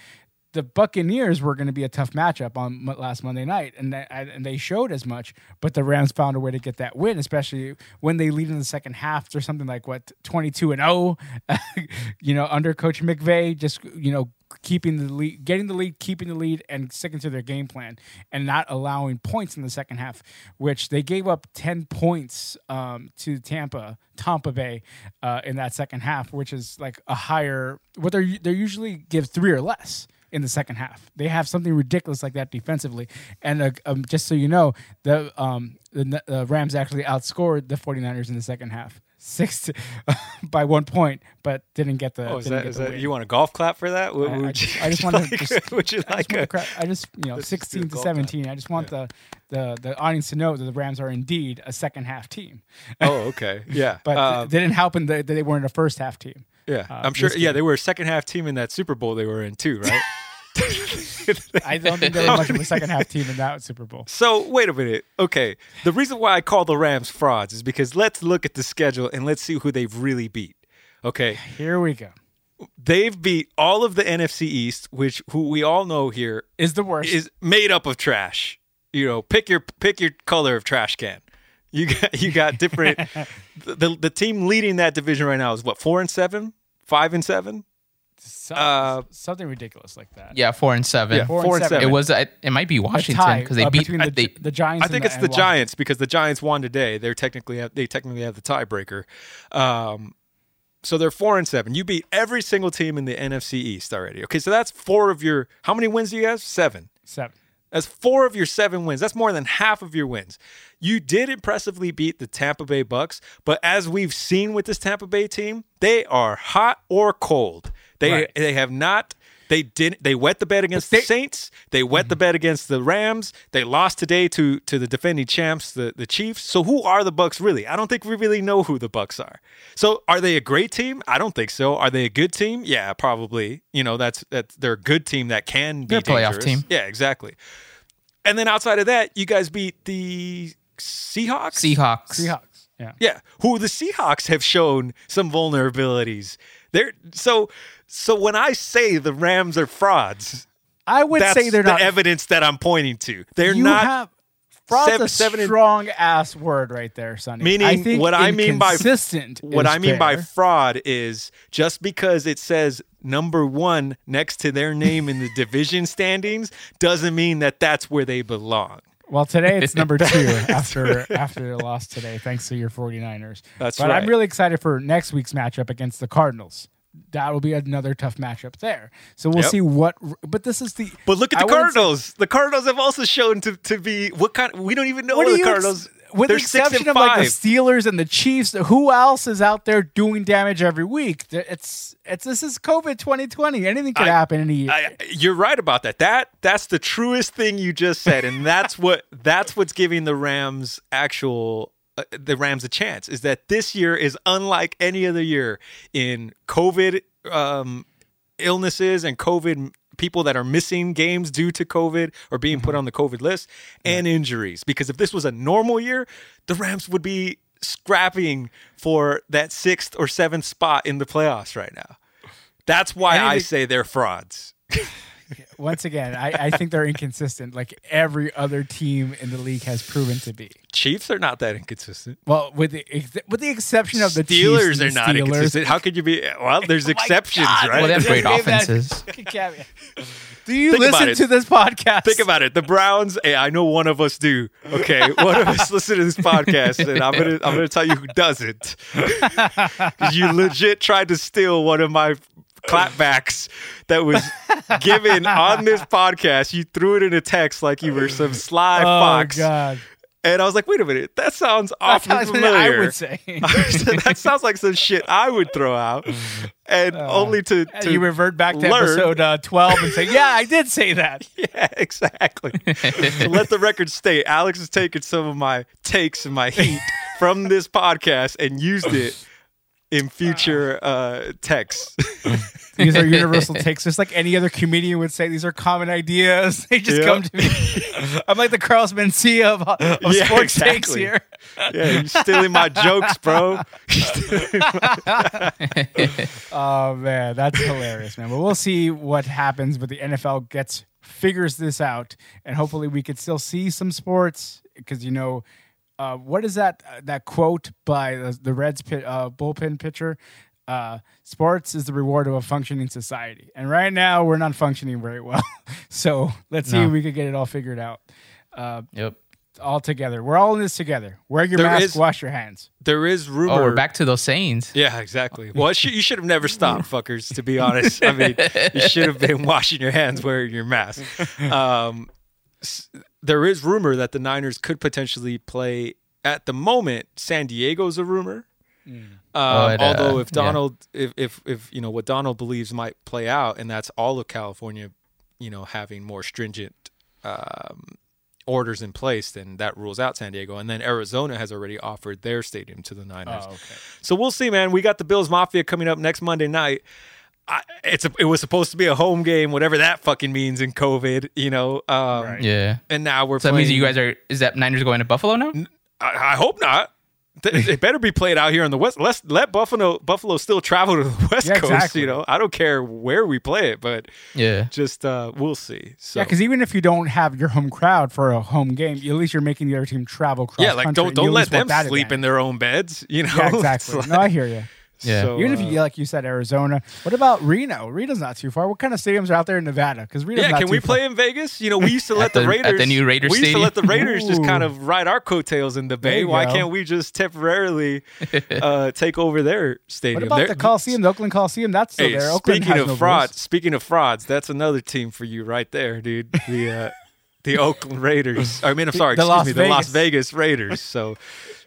the Buccaneers were going to be a tough matchup on last Monday night, and that, and they showed as much. But the Rams found a way to get that win, especially when they lead in the second half or something like what twenty two and zero, you know, under Coach McVay, just you know keeping the lead, getting the lead, keeping the lead, and sticking to their game plan, and not allowing points in the second half. Which they gave up ten points um, to Tampa, Tampa Bay, uh, in that second half, which is like a higher. What they they usually give three or less in the second half. They have something ridiculous like that defensively. And uh, um, just so you know, the um, the uh, Rams actually outscored the 49ers in the second half. Six to, by one point, but didn't get the. Oh, is that, get is the that win. you want a golf clap for that? Would, I- just- you I just wanna like, just- would you I like just, want a, I just you know just 16 to golf clap. 17. I just want the, the the audience to know that the Rams are indeed a second half team, Oh, okay. Yeah. but Um, they didn't help in the, that they weren't a first half team. Yeah. uh, I'm sure. Yeah, they were a second half team in that Super Bowl they were in too, right? I don't think they were much of a second half team in that Super Bowl. So wait a minute. Okay, the reason why I call the Rams frauds is because let's look at the schedule and let's see who they've really beat. Okay, Here we go. they've beat all of the NFC East, which who we all know here Is the worst. is made up of trash. You know, pick your pick your color of trash can. You got you got different. the, the the team leading that division right now is what four and seven, five and seven. So- uh, something ridiculous like that. Yeah, four and seven. Yeah, Four four, and and seven. seven. It was. It, it might be Washington because they uh, beat. uh, the, they, the Giants. I think and it's the and Washington. Giants because the Giants won today. They're technically have, they technically have the tiebreaker. Um, so they're four and seven. You beat every single team in the NFC East already. Okay, so that's four of your. How many wins do you have? Seven. Seven. That's four of your seven wins. That's more than half of your wins. You did impressively beat the Tampa Bay Bucks, but as we've seen with this Tampa Bay team, they are hot or cold. They Right. they have not. They didn't. They wet the bet against They- the Saints. They wet the mm-hmm. bet against the Rams. They lost today to to the defending champs, the the Chiefs. So who are the Bucks really? I don't think we really know who the Bucks are. So are they a great team? I don't think so. Are they a good team? Yeah, probably. You know, that's that's they're a good team that can be They're a playoff dangerous. team. Yeah, exactly. And then outside of that, you guys beat the Seahawks. Seahawks. Seahawks. Yeah. Yeah, who the Seahawks have shown some vulnerabilities. They're so so when I say the Rams are frauds, I would that's say they're the not. evidence that I'm pointing to. They're you not have fraud's seven- a seven strong ass word right there, Sonny. Meaning, I what I mean by- consistent. what I mean by fraud is just because it says number 1 next to their name in the division standings doesn't mean that that's where they belong. Well, today it's number two after after their loss today, thanks to your 49ers. That's but right. I'm really excited for next week's matchup against the Cardinals. That will be another tough matchup there. So we'll Yep. see what. But this is the. But look at the say- Cardinals. The Cardinals have also shown to, to be what kind. We don't even know What the you ex- Cardinals. With the they're six exception of like the. Steelers and the Chiefs, who else is out there doing damage every week? It's it's this is COVID 2020. Anything could I- happen in a year. I, you're right about that. That that's the truest thing you just said, and that's what that's what's giving the Rams actual uh, the Rams a chance. Is that this year is unlike any other year in COVID um, illnesses and COVID people that are missing games due to COVID or being put on the COVID list and injuries. Because if this was a normal year, the Rams would be scrapping for that sixth or seventh spot in the playoffs right now. That's why I say they're frauds. Once again, I, I think they're inconsistent, like every other team in the league has proven to be. Chiefs are not that inconsistent. Well, with the ex- with the exception of the Steelers Chiefs are and not Steelers. inconsistent. How could you be? Well, there's oh exceptions, God, right? Well, they have great Give that- offenses. caveat. Do you Think about listen it. to this podcast? Think about it. The Browns. Hey, I know one of us do. Okay, one of us listen to this podcast, and I'm gonna I'm gonna tell you who doesn't. 'Cause you legit tried to steal one of my clapbacks that was given on this podcast. You threw it in a text like you were some sly Oh fox, God, and I was like, wait a minute, that sounds awfully how familiar. I would say. that sounds like some shit I would throw out, and only to, to Uh, you revert back to learn. episode uh, twelve and say, "Yeah, I did say that." Yeah, exactly. so let the record state Alex has taken some of my takes and my heat from this podcast and used it in future uh, texts. These are universal takes, just like any other comedian would say. These are common ideas. They just Yep. come to me. I'm like the Carlos Mencia of, of Yeah, sports takes here. yeah, you're stealing my jokes, bro. Oh man, that's hilarious, man. But we'll see what happens. But the NFL gets figures this out, and hopefully we could still see some sports because you know. Uh, what is that uh, that quote by the, the Reds pit, uh, bullpen pitcher? uh, sports is the reward of a functioning society, and right now we're not functioning very well. so let's see No. if we could get it all figured out. Uh, Yep. all together. We're all in this together. Wear your There mask. is- wash your hands. There is rumor. Oh, we're back to those sayings. Yeah, exactly. Well, it should, you should have never stopped, fuckers. To be honest, I mean, you should have been washing your hands, wearing your mask. Um, s- there is rumor that the Niners could potentially play. At the moment, San Diego's a rumor. Um, Oh, it, uh, although if yeah. Donald, if, if if you know what Donald believes might play out, and that's all of California, you know, having more stringent um, orders in place, then that rules out San Diego. And then Arizona has already offered their stadium to the Niners. okay. So we'll see, man. We got the Bills Mafia coming up next Monday night. I, it's a, it was supposed to be a home game, whatever that fucking means in COVID, you know. Um, Right. Yeah. And now we're So that playing. means you guys are. Is that Niners going to Buffalo now? I, I hope not. It better be played out here on the west. Let's let Buffalo Buffalo still travel to the west Yeah, coast. exactly. You know, I don't care where we play it, but Yeah. just uh, we'll see. So Yeah, because even if you don't have your home crowd for a home game, at least you're making the other team travel cross yeah, like country, don't don't let them that sleep in their own beds. You know, Yeah, exactly. like- no, I hear you. Yeah. so, Even if uh, you, like you said, Arizona. What about Reno? Reno's not too far. What kind of stadiums are out there in Nevada? Because Reno's Yeah, not can too we far. play in Vegas? You know, we used to let the, the- at Raiders the new Raiders We used to let the stadium? Raiders just kind of ride our coattails in the Bay. Why go. can't we just temporarily uh, take over their stadium? What about They're- the Coliseum, the Oakland Coliseum? That's still Hey, there. Oakland speaking of no frauds, rules. speaking of frauds, that's another team for you right there, dude. The uh, the Oakland Raiders. I mean, I'm sorry, The excuse Las me, the Las Vegas. Vegas Raiders. So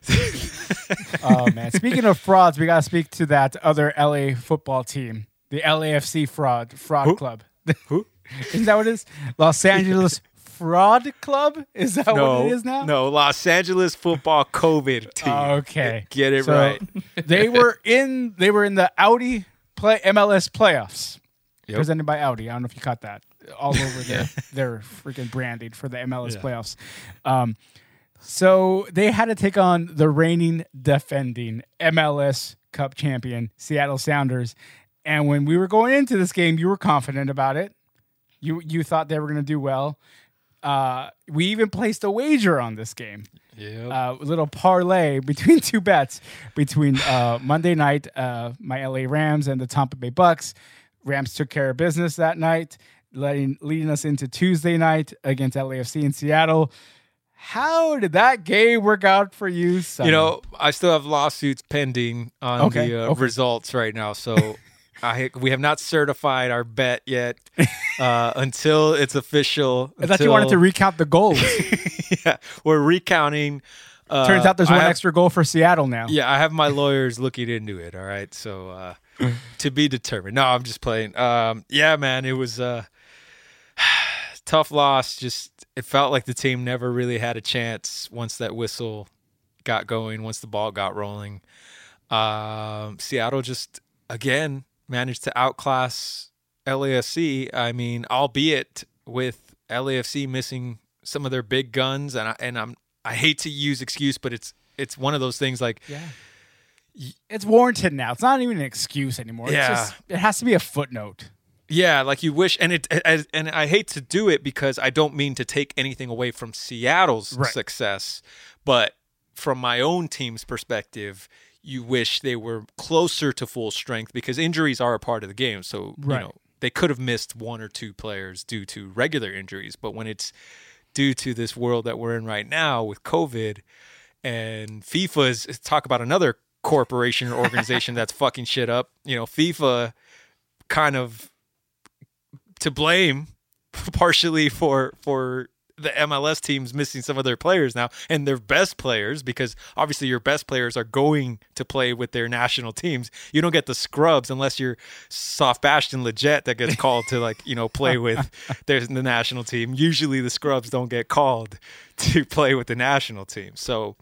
oh man! Speaking of frauds, we gotta speak to that other LA football team, the LAFC fraud fraud Who? club. who? Isn't that what it is? Los Angeles Fraud Club? Is that No, what it is now? no, Los Angeles Football COVID team. Okay. Get it So, right. they were in they were in the Audi play MLS playoffs. Yep. Presented by Audi. I don't know if you caught that. All over their their freaking branding for the MLS Yeah. playoffs. Um so they had to take on the reigning defending MLS Cup champion, Seattle Sounders. And when we were going into this game, you were confident about it. You you thought they were going to do well. Uh, we even placed a wager on this game Yeah. uh, little parlay between two bets between uh, Monday night, uh, my LA Rams and the Tampa Bay Bucks. Rams took care of business that night, letting leading us into Tuesday night against LAFC in Seattle. How did that game work out for you? Son? You know, I still have lawsuits pending on Okay, the uh, okay. results right now, so I we have not certified our bet yet uh, until it's official. I thought you wanted to recount the goals. yeah, we're recounting. Uh, Turns out there's I one have- extra goal for Seattle now. Yeah, I have my lawyers looking into it. All right, so uh, to be determined. No, I'm just playing. Um, yeah, man, it was a tough loss. Just it felt like the team never really had a chance once that whistle got going. Once the ball got rolling, um, Seattle just again managed to outclass LAFC. I mean, albeit with LAFC missing some of their big guns, and I, and I'm I hate to use excuse, but it's it's one of those things like Yeah. It's warranted now. It's not even an excuse anymore. Yeah. It's just, it has to be a footnote. Yeah, like you wish, and it, as, and I hate to do it because I don't mean to take anything away from Seattle's Right. success, but from my own team's perspective, you wish they were closer to full strength because injuries are a part of the game. So Right. you know they could have missed one or two players due to regular injuries, but when it's due to this world that we're in right now with COVID and FIFA is talk about another corporation or organization that's fucking shit up. You know, FIFA kind of to blame partially for for the MLS teams missing some of their players now and their best players because obviously your best players are going to play with their national teams. You don't get the scrubs unless you're soft Bastion legit that gets called to like, you know, play with there's the national team. Usually the scrubs don't get called to play with the national team. So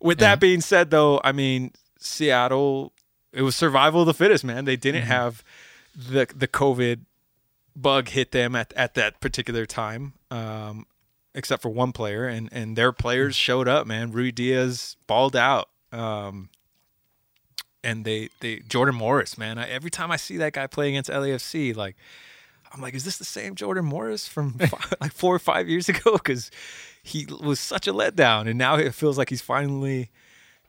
with Yeah. that being said though, I mean Seattle it was survival of the fittest, man. They didn't mm-hmm. have the the COVID bug hit them at, at that particular time, um, except for one player, and and their players showed up. Man, Ruidíaz balled out, um, and they they Jordan Morris, man. I, every time I see that guy play against LAFC, like I'm like, is this the same Jordan Morris from fi- like four or five years ago? Because he was such a letdown, and now it feels like he's finally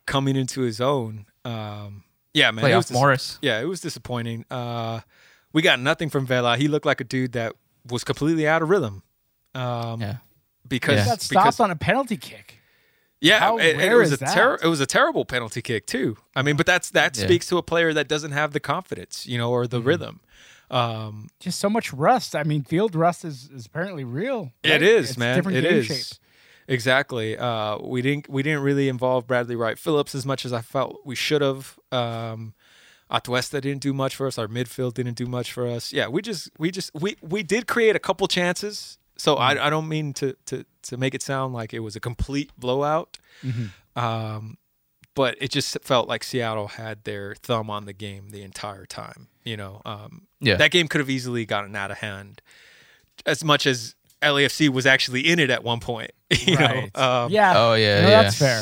coming into his own. Um, Yeah, man. it was playoff Morris. Yeah, it was disappointing. Uh, we got nothing from Vela. He looked like a dude that was completely out of rhythm. Um, Yeah. because Yeah. Got because stopped on a penalty kick. Yeah, How it, it rare was is a that? ter- it was a terrible penalty kick too. I mean, but that's that Yeah. speaks to a player that doesn't have the confidence, you know, or Mm-hmm. the rhythm. Um, Just so much rust. I mean, field rust is, is apparently real. Right? is, It's man. Different It game is. shape. Exactly. Uh, we didn't we didn't really involve Bradley Wright Phillips as much as I felt we should have. Um, Atuesta didn't do much for us. Our midfield didn't do much for us. Yeah, we just we just we we did create a couple chances. So Mm-hmm. I I don't mean to to to make it sound like it was a complete blowout. Mm-hmm. Um, but it just felt like Seattle had their thumb on the game the entire time. You know, um, Yeah. that game could have easily gotten out of hand, as much as LAFC was actually in it at one point. You Right. know, um, yeah. Oh, yeah, No, yeah. That's fair.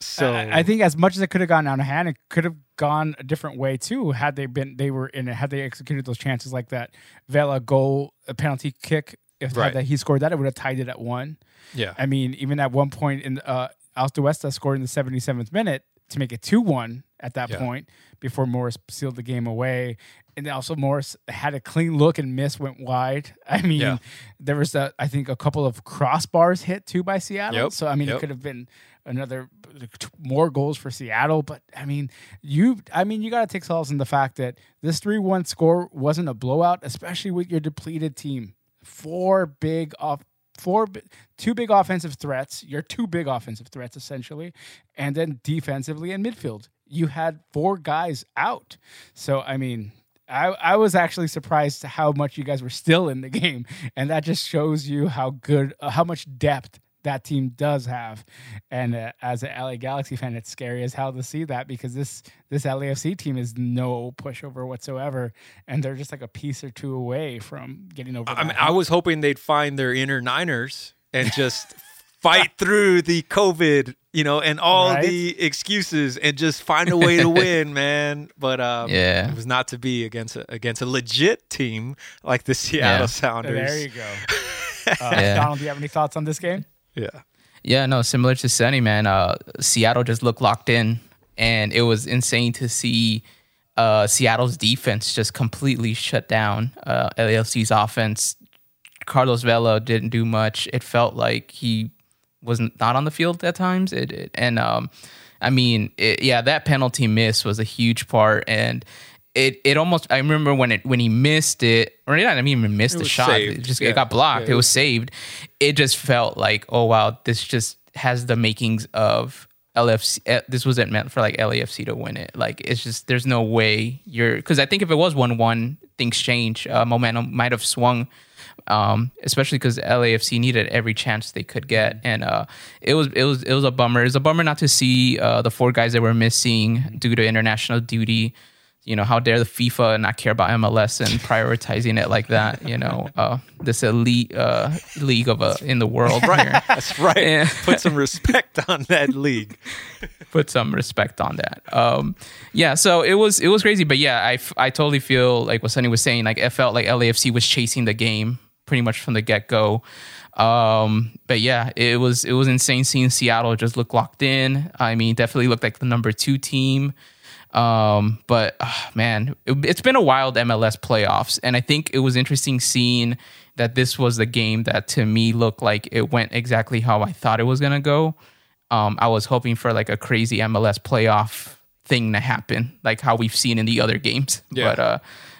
So I, I think as much as it could have gotten out of hand, it could have gone a different way too. Had they been, they were in. Had they executed those chances like that Vela goal, a penalty kick. If Right. that he scored that, it would have tied it at one. yeah, I mean, even at one point in uh, Atuesta scored in the 77th minute to make it 2 1 at that Yeah. point before Morris sealed the game away. And also, Morris had a clean look and miss went wide. I mean, Yeah. there was, a, I think, a couple of crossbars hit too by Seattle. Yep. So, I mean, Yep. it could have been another more goals for Seattle. But, I mean, you, I mean, you got to take solace in the fact that this 3 1 score wasn't a blowout, especially with your depleted team. Four big off four two big offensive threats, your two big offensive threats essentially, and then defensively and midfield. You had four guys out. So I mean, I, I was actually surprised how much you guys were still in the game, and that just shows you how good, uh, how much depth that team does have. And uh, as an LA Galaxy fan, it's scary as hell to see that because this this LAFC team is no pushover whatsoever, and they're just like a piece or two away from getting over. I mean, I was hoping they'd find their inner Niners and just fight through the COVID, you know, and all Right? the excuses and just find a way to win, man. But um, Yeah. it was not to be against a, against a legit team like the Seattle Yeah. Sounders. There you go. Uh, Yeah. Donald, do you have any thoughts on this game? Yeah. Yeah, no, similar to Sonny, man. Uh, Seattle just looked locked in, and it was insane to see uh, Seattle's defense just completely shut down uh, offense. Carlos Vela didn't do much. It felt like he was not on the field at times. It, it- and um, I mean, it, yeah, that penalty miss was a huge part, and it it almost. I remember when it when he missed it, or he didn't even miss the shot. saved. It just Yeah. it got blocked. Yeah, it it was saved. It just felt like, oh wow, this just has the makings of LFC. eh, This wasn't meant for like LAFC to win it. Like it's just there's no way you're because I think if it was one one, things change. Uh, momentum might have swung. Um, especially because LAFC needed every chance they could get, and uh, it was it was it was a bummer. It was a bummer not to see uh, the four guys that were missing due to international duty you know, how dare the FIFA not care about MLS and prioritizing it like that? You know, uh, this elite uh, league of uh, in the world here. That's right. Yeah. Put some respect on that league. Put some respect on that. Um, yeah, so it was it was crazy, but yeah, I, f- I totally feel like what Sonny was saying. Like it felt like LAFC was chasing the game pretty much from the get go. Um, but yeah, it was it was insane seeing Seattle just look locked in. I mean, definitely looked like the number two team. Um, but ah, man, it, it's been a wild MLS playoffs, and I think it was interesting seeing that this was the game that to me looked like it went exactly how I thought it was gonna go. Um, I was hoping for like a crazy MLS playoff thing to happen, like how we've seen in the other games. Yeah. But uh,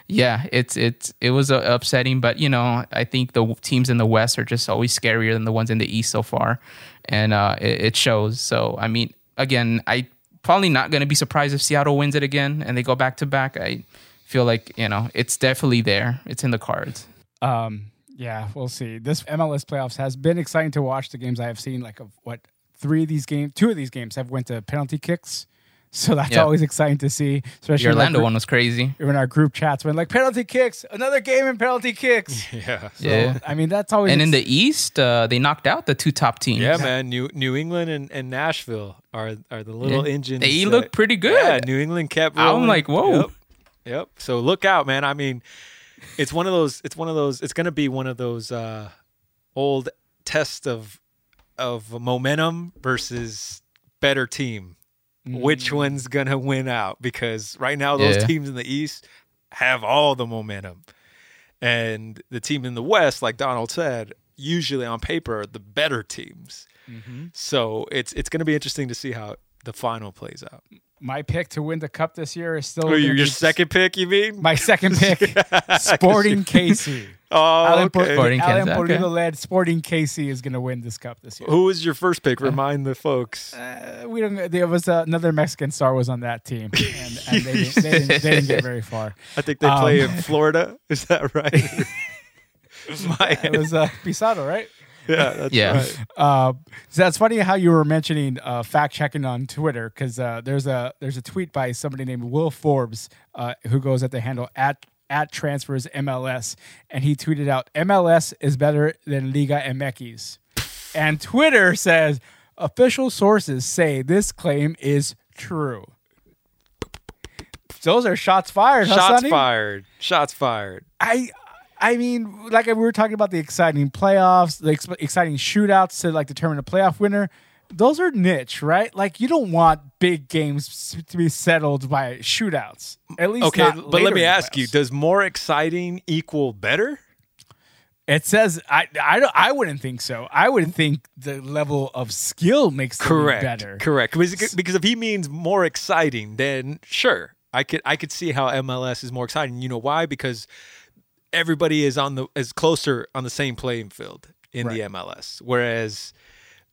yeah, it's it's it was uh, upsetting, but you know, I think the teams in the West are just always scarier than the ones in the East so far, and uh, it, it shows. So I mean, again, I probably not going to be surprised if Seattle wins it again and they go back to back. I feel like you know it's definitely there. It's in the cards. Um, yeah, we'll see. This MLS playoffs has been exciting to watch. The games I have seen, like of what three of these games, two of these games have went to penalty kicks, so that's Yeah. always exciting to see. Especially The Orlando group- one was crazy. when our group chats went like penalty kicks, another game in penalty kicks. Yeah. So, Yeah. I mean that's always And in the East, uh, they knocked out the two top teams. Yeah, man. New New England and, and Nashville are are the little Yeah. engines. They that- look pretty good. Yeah, New England kept. I'm Rolling. like, whoa. Yep. Yep. So look out, man. I mean, it's one of those. It's one of those. It's gonna be one of those uh, old tests of of momentum versus better team. Which mm. one's gonna win out because right now those Yeah. teams in the East have all the momentum, and the team in the West, like Donald said, usually on paper are the better teams. Mm-hmm. So it's it's gonna be interesting to see how the final plays out. My pick to win the cup this year is still Oh, your, gonna second pick, you mean? My second pick, Sporting KC. Oh, Alan, Por- okay. Sporting Alan Kansas, okay. Portillo led Sporting KC is going to win this cup this year. Who was your first pick? Remind the folks. Uh, we don't. There was uh, another Mexican star was on that team, and, and they, didn't, they, didn't, they didn't get very far. I think they play Um, in Florida. Is that right? My, It was uh, Pizarro, right? yeah, that's Yeah. right. Uh, so that's funny how you were mentioning uh, fact checking on Twitter because uh, there's a there's a tweet by somebody named Will Forbes uh, who goes at the handle at at transfers MLS and he tweeted out MLS is better than Liga MX, and Twitter says official sources say this claim is true. Those are shots fired. huh, Shots Sonny? fired. Shots fired. I I mean, like we were talking about the exciting playoffs, the ex- exciting shootouts to like determine a playoff winner. Those are niche, right? Like you don't want big games to be settled by shootouts. At least Okay, but let me ask you. Does more exciting equal better? It says I I don't I wouldn't think so. I would think the level of skill makes Correct. better. Correct. Because, because if he means more exciting, then sure, I could I could see how MLS is more exciting. You know why? Because everybody is on the is closer on the same playing field in the MLS. Whereas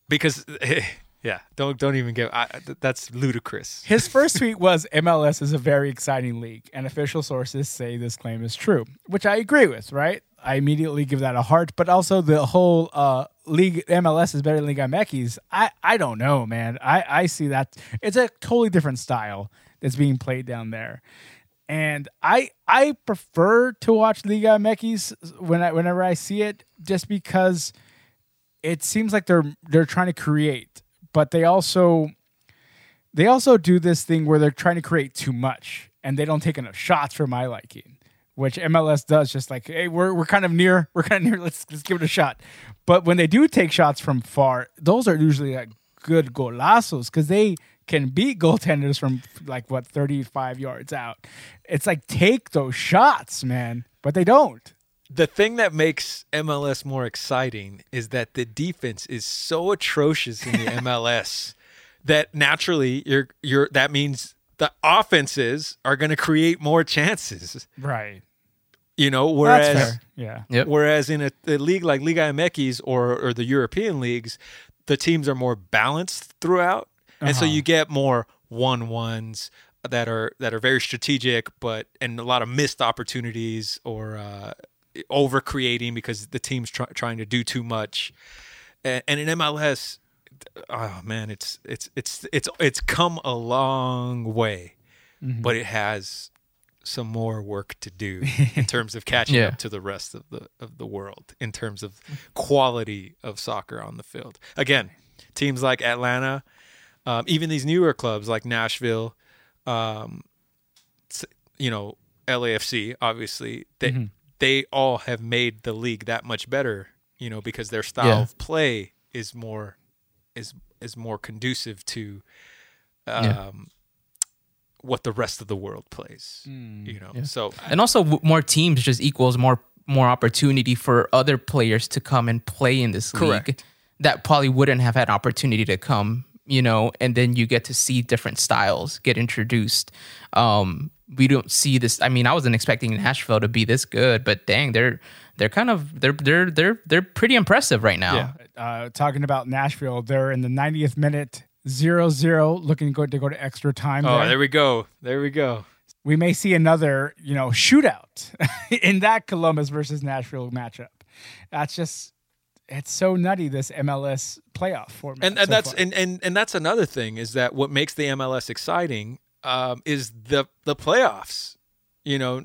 because yeah, don't don't even get I, that's ludicrous. His first tweet was MLS is a very exciting league, and official sources say this claim is true, which I agree with, right? I immediately give that a heart, but also the whole uh, league MLS is better than Liga MX. I, I don't know, man. I, I see that it's a totally different style that's being played down there. And I I prefer to watch Liga MX when I, whenever I see it, just because it seems like they're they're trying to create, but they also they also do this thing where they're trying to create too much and they don't take enough shots for my liking, which MLS does. Just like, hey, we're we're kind of near, we're kind of near. Let's let's give it a shot. But when they do take shots from far, those are usually like good golazos because they can beat goaltenders from like what 35 yards out. It's like take those shots, man, but they don't. the thing that makes MLS more exciting is that the defense is so atrocious in the MLS that naturally you're you're that means the offenses are going to create more chances. Right. You know, whereas. Yeah. Yep. whereas in a, a league like Liga MX or or the European leagues, the teams are more balanced throughout, and so Uh-huh. you get more one ones that are that are very strategic, but and a lot of missed opportunities or uh, over creating because the team's try, trying to do too much. And, and in MLS, oh man, it's it's it's it's it's come a long way, but it has some more work to do in terms of catching Yeah. up to the rest of the of the world in terms of quality of soccer on the field. Again, teams like Atlanta, um, even these newer clubs like Nashville, um, you know, LAFC, obviously, they they all have made the league that much better, you know, because their style Yeah. of play is more is is more conducive to um, Yeah. what the rest of the world plays. You know, so and also more teams just equals more more opportunity for other players to come and play in this league that probably wouldn't have had opportunity to come you know and then you get to see different styles get introduced um we don't see this i mean i wasn't expecting nashville to be this good but dang they're they're kind of they're they're they're they're pretty impressive right now Yeah. uh, talking about Nashville, they're in the 90th minute, 0 0, looking good to go to extra time. oh, there. there we go, there we go. we may see another, you know, shootout in that Columbus versus Nashville matchup. That's just, it's so nutty, this MLS playoff format. and, and so that's and, and and that's another thing is that what makes the MLS exciting um, is the the playoffs. You know,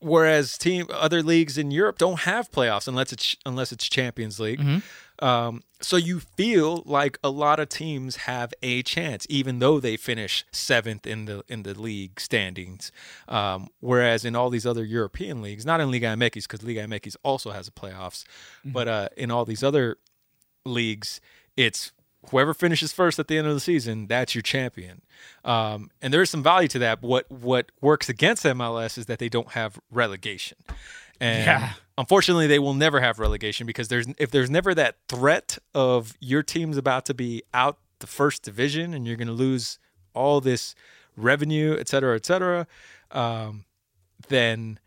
whereas team other leagues in Europe don't have playoffs unless it's unless it's Champions League. Um, so you feel like a lot of teams have a chance, even though they finish seventh in the in the league standings. Um, whereas in all these other European leagues, not in Liga MX because Liga MX also has a playoffs, but uh, in all these other leagues, it's whoever finishes first at the end of the season, that's your champion. Um, and there is some value to that. What what works against MLS is that they don't have relegation. And Yeah. unfortunately, they will never have relegation because there's if there's never that threat of your team's about to be out the first division and you're going to lose all this revenue, et cetera, et cetera, um, then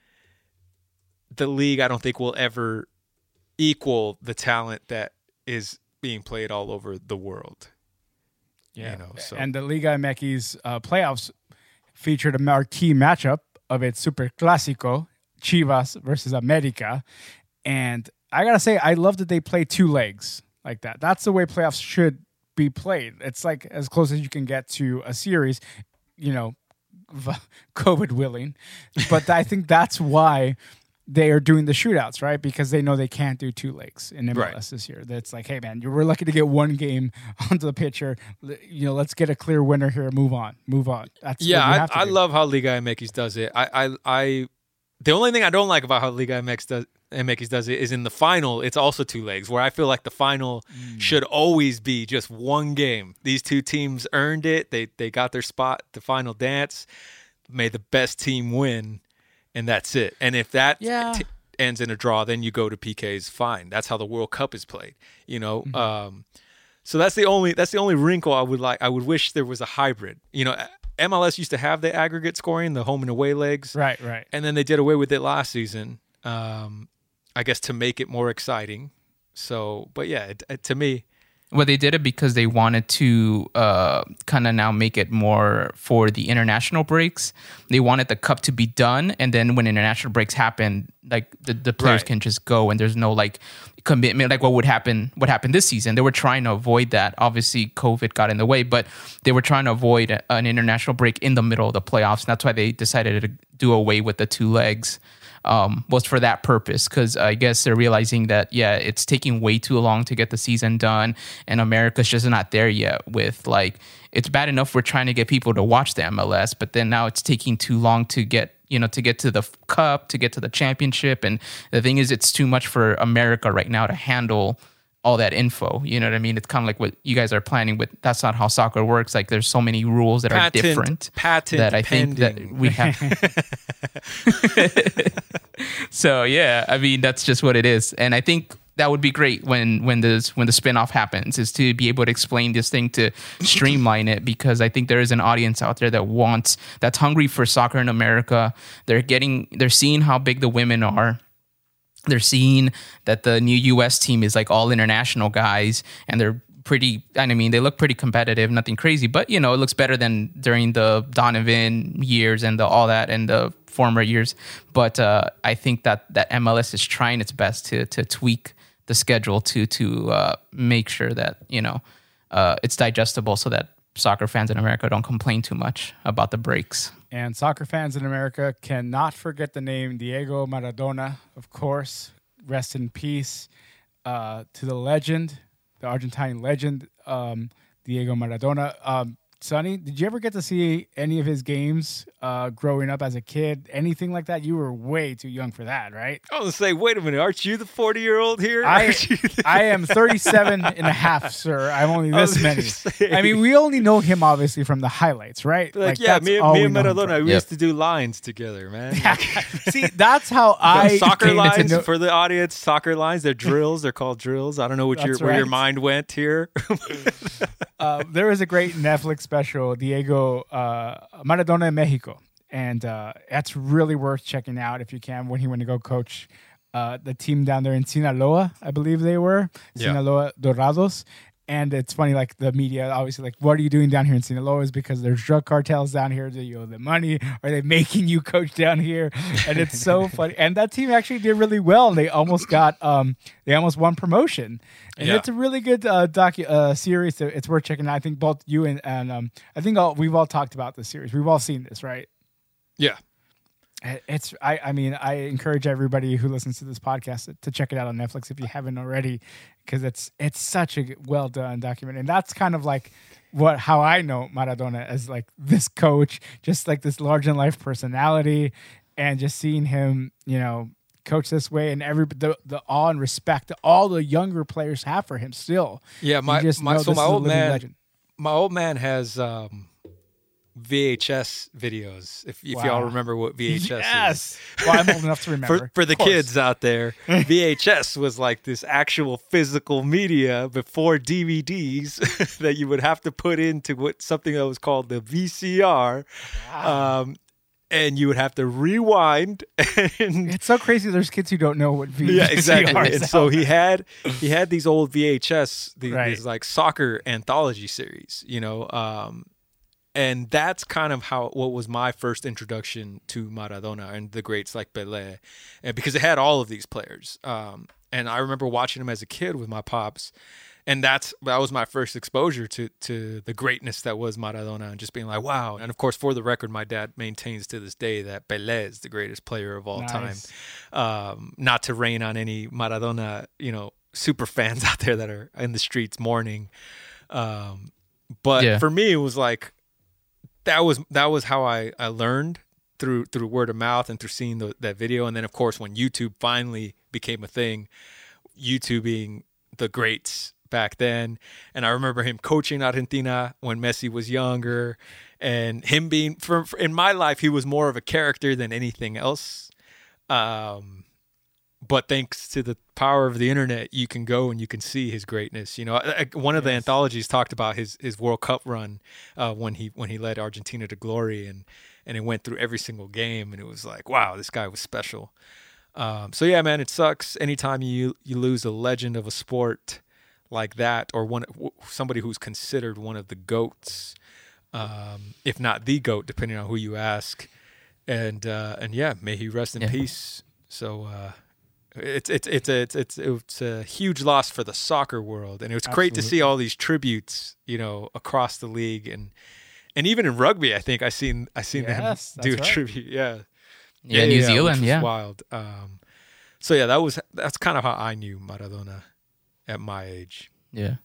the league I don't think will ever equal the talent that is being played all over the world. Yeah. You know, so And the Liga MX uh, playoffs featured a marquee matchup of its Super Clásico, Chivas versus America. And I got to say, I love that they play two legs like that. That's the way playoffs should be played. It's like as close as you can get to a series, you know, COVID willing. But I think that's why they are doing the shootouts, right? Because they know they can't do two legs in MLS Right. this year. That's like, hey man, you we're lucky to get one game onto the pitcher. You know, let's get a clear winner here. Move on, move on. That's yeah, I, I love how Liga MX does it. I, I, I, the only thing I don't like about how Liga MX does MX does it is in the final. It's also two legs, where I feel like the final Mm. should always be just one game. These two teams earned it. They they got their spot. The final dance. May the best team win, and that's it. And if that Yeah. t- ends in a draw, then you go to PKs. Fine. That's how the World Cup is played. You know. Mm-hmm. Um, so that's the only that's the only wrinkle I would like. I would wish there was a hybrid. You know, MLS used to have the aggregate scoring, the home and away legs, Right, right. and then they did away with it last season. Um, I guess to make it more exciting. So, but yeah, it, it- to me, Well, they did it because they wanted to uh, kind of now make it more for the international breaks. They wanted the cup to be done, and then when international breaks happen, like the, the players Right. can just go, and there's no like commitment. Like what would happen? What happened this season? They were trying to avoid that. Obviously, COVID got in the way, but they were trying to avoid an international break in the middle of the playoffs. And that's why they decided to do away with the two legs um, was for that purpose because I guess they're realizing that yeah, it's taking way too long to get the season done, and America's just not there yet. With like, it's bad enough we're trying to get people to watch the MLS, but then now it's taking too long to get you know to get to the cup, to get to the championship, and the thing is, it's too much for America right now to handle all that info. You know what I mean? It's kind of like what you guys are planning with. That's not how soccer works. Like, there's so many rules that Patent- are different patent that I think that we have. so yeah, I mean that's just what it is, and I think that would be great when when this when the spinoff happens is to be able to explain this thing to streamline it because I think there is an audience out there that wants that's hungry for soccer in America. They're getting they're seeing how big the women are they're seeing that the new US team is like all international guys and they're pretty I mean they look pretty competitive nothing crazy but you know it looks better than during the Donovan years and the all that and the former years but uh, I think that that MLS is trying its best to to tweak the schedule to to uh, make sure that you know uh, it's digestible so that soccer fans in America don't complain too much about the breaks And soccer fans in America cannot forget the name Diego Maradona, of course. Rest in peace uh, to the legend, the Argentine legend, um, Diego Maradona. Um, Sonny, did you ever get to see any of his games uh, growing up as a kid? Anything like that? You were way too young for that, right? I was gonna say, wait a minute, aren't you the forty-year-old here? I, the- I am 37 and a half, sir. I'm only this gonna many. say. I mean, we only know him obviously from the highlights, right? like, yeah, that's me, all me and know him Maradona, we Yep. used to do lines together, man. See, that's how I soccer came into lines know- for the audience. Soccer lines, they're drills. They're called drills. I don't know what your That's where your mind went here. uh, there was a great Netflix special, Diego uh, Maradona in Mexico, and uh, that's really worth checking out if you can. When he went to go coach uh, the team down there in Sinaloa, I believe they were Yeah. Sinaloa Dorados. And it's funny, like the media, obviously, like, what are you doing down here in Sinaloa? Is because there's drug cartels down here. Do you owe them money? Are they making you coach down here? And it's so funny. And that team actually did really well. They almost got, um, they almost won promotion. And Yeah. it's a really good uh, docu uh, series. So it's worth checking out. I think both you and, and um, I think all, we've all talked about this series. We've all seen this, right? Yeah, It's I I mean I encourage everybody who listens to this podcast to, to check it out on Netflix if you haven't already because it's it's such a well done document and that's kind of like what how I know Maradona as like this coach just like this large in life personality and just seeing him you know coach this way, and every the, the awe and respect that all the younger players have for him. Still, Yeah, my just my so my old man legend. my old man has um VHS videos. If if Wow. y'all remember what VHS is. Well, I'm old enough to remember. for, for the kids out there, VHS was like this actual physical media before DVDs that you would have to put into what something that was called the VCR, um, and you would have to rewind. And It's so crazy. There's kids who don't know what is. yeah, exactly. And so he had he had these old VHS, these, Right. these like soccer anthology series, you know. Um, and that's kind of how what was my first introduction to Maradona and the greats like Pelé, and because it had all of these players. Um, and I remember watching him as a kid with my pops, and that's that was my first exposure to to the greatness that was Maradona, and just being like, wow. And of course, for the record, my dad maintains to this day that Pelé is the greatest player of all time. Um, not to rain on any Maradona, you know, super fans out there that are in the streets mourning. Um, but Yeah. for me, it was like that was that was how I, I learned through through word of mouth and through seeing the, that video. And then of course when YouTube finally became a thing YouTube being the greats back then. And I remember him coaching Argentina when Messi was younger and him being for, for in my life he was more of a character than anything else. Um but thanks to the power of the internet, you can go and you can see his greatness. You know, one of the anthologies talked about his his World Cup run uh, when he when he led Argentina to glory, and and it went through every single game, and it was like, wow, this guy was special. Um, so yeah, man, it sucks anytime you you lose a legend of a sport like that, or one somebody who's considered one of the goats, um, if not the goat, depending on who you ask. And uh, and yeah, may he rest in Yeah. peace. So. Uh, it's it's it's a, it's it's it's a huge loss for the soccer world, and it was great to see all these tributes, you know, across the league, and and even in rugby, I think I seen I seen Yes, them do a right. tribute. Yeah, Yeah, New which Zealand. Yeah. wild. Um, so yeah, that was that's kind of how I knew Maradona at my age. Yeah.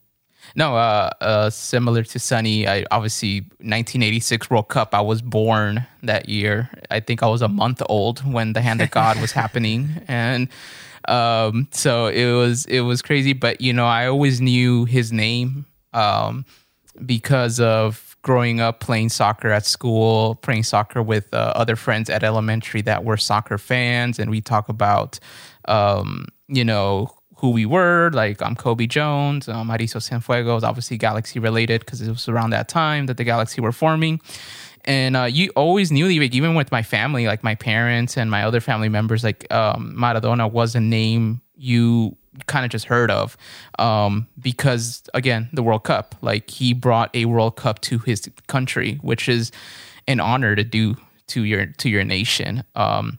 No, uh, uh, similar to Sonny, I obviously 1986 World Cup. I was born that year. I think I was a month old when the Hand of God was happening, and um, so it was it was crazy. But you know, I always knew his name um, because of growing up playing soccer at school, playing soccer with uh, other friends at elementary that were soccer fans, and we talk about um, you know who we were. Like I'm Cobi Jones, um, Mauricio Cienfuegos, obviously Galaxy related because it was around that time that the Galaxy were forming. And uh, you always knew, like, even with my family, like my parents and my other family members, like um, Maradona was a name you kind of just heard of um, because, again, the World Cup. Like he brought a World Cup to his country, which is an honor to do to your to your nation. Um,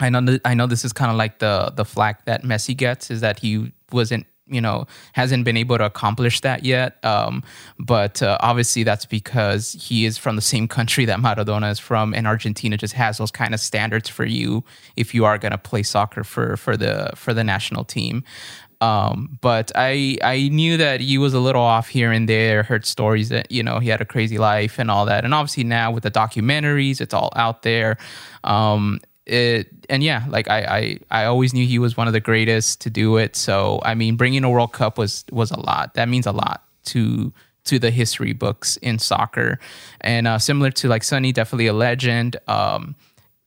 I know th- I know this is kind of like the the flack that Messi gets is that he wasn't you know hasn't been able to accomplish that yet. Um, but uh, obviously that's because he is from the same country that Maradona is from, and Argentina just has those kind of standards for you if you are going to play soccer for for the for the national team. Um, but I I knew that he was a little off here and there. Heard stories that you know he had a crazy life and all that, and obviously now with the documentaries, it's all out there. Um, it and yeah, like I, I I always knew he was one of the greatest to do it. So I mean, bringing a World Cup was was a lot. That means a lot to to the history books in soccer, and uh, similar to like Sonny, definitely a legend. Um,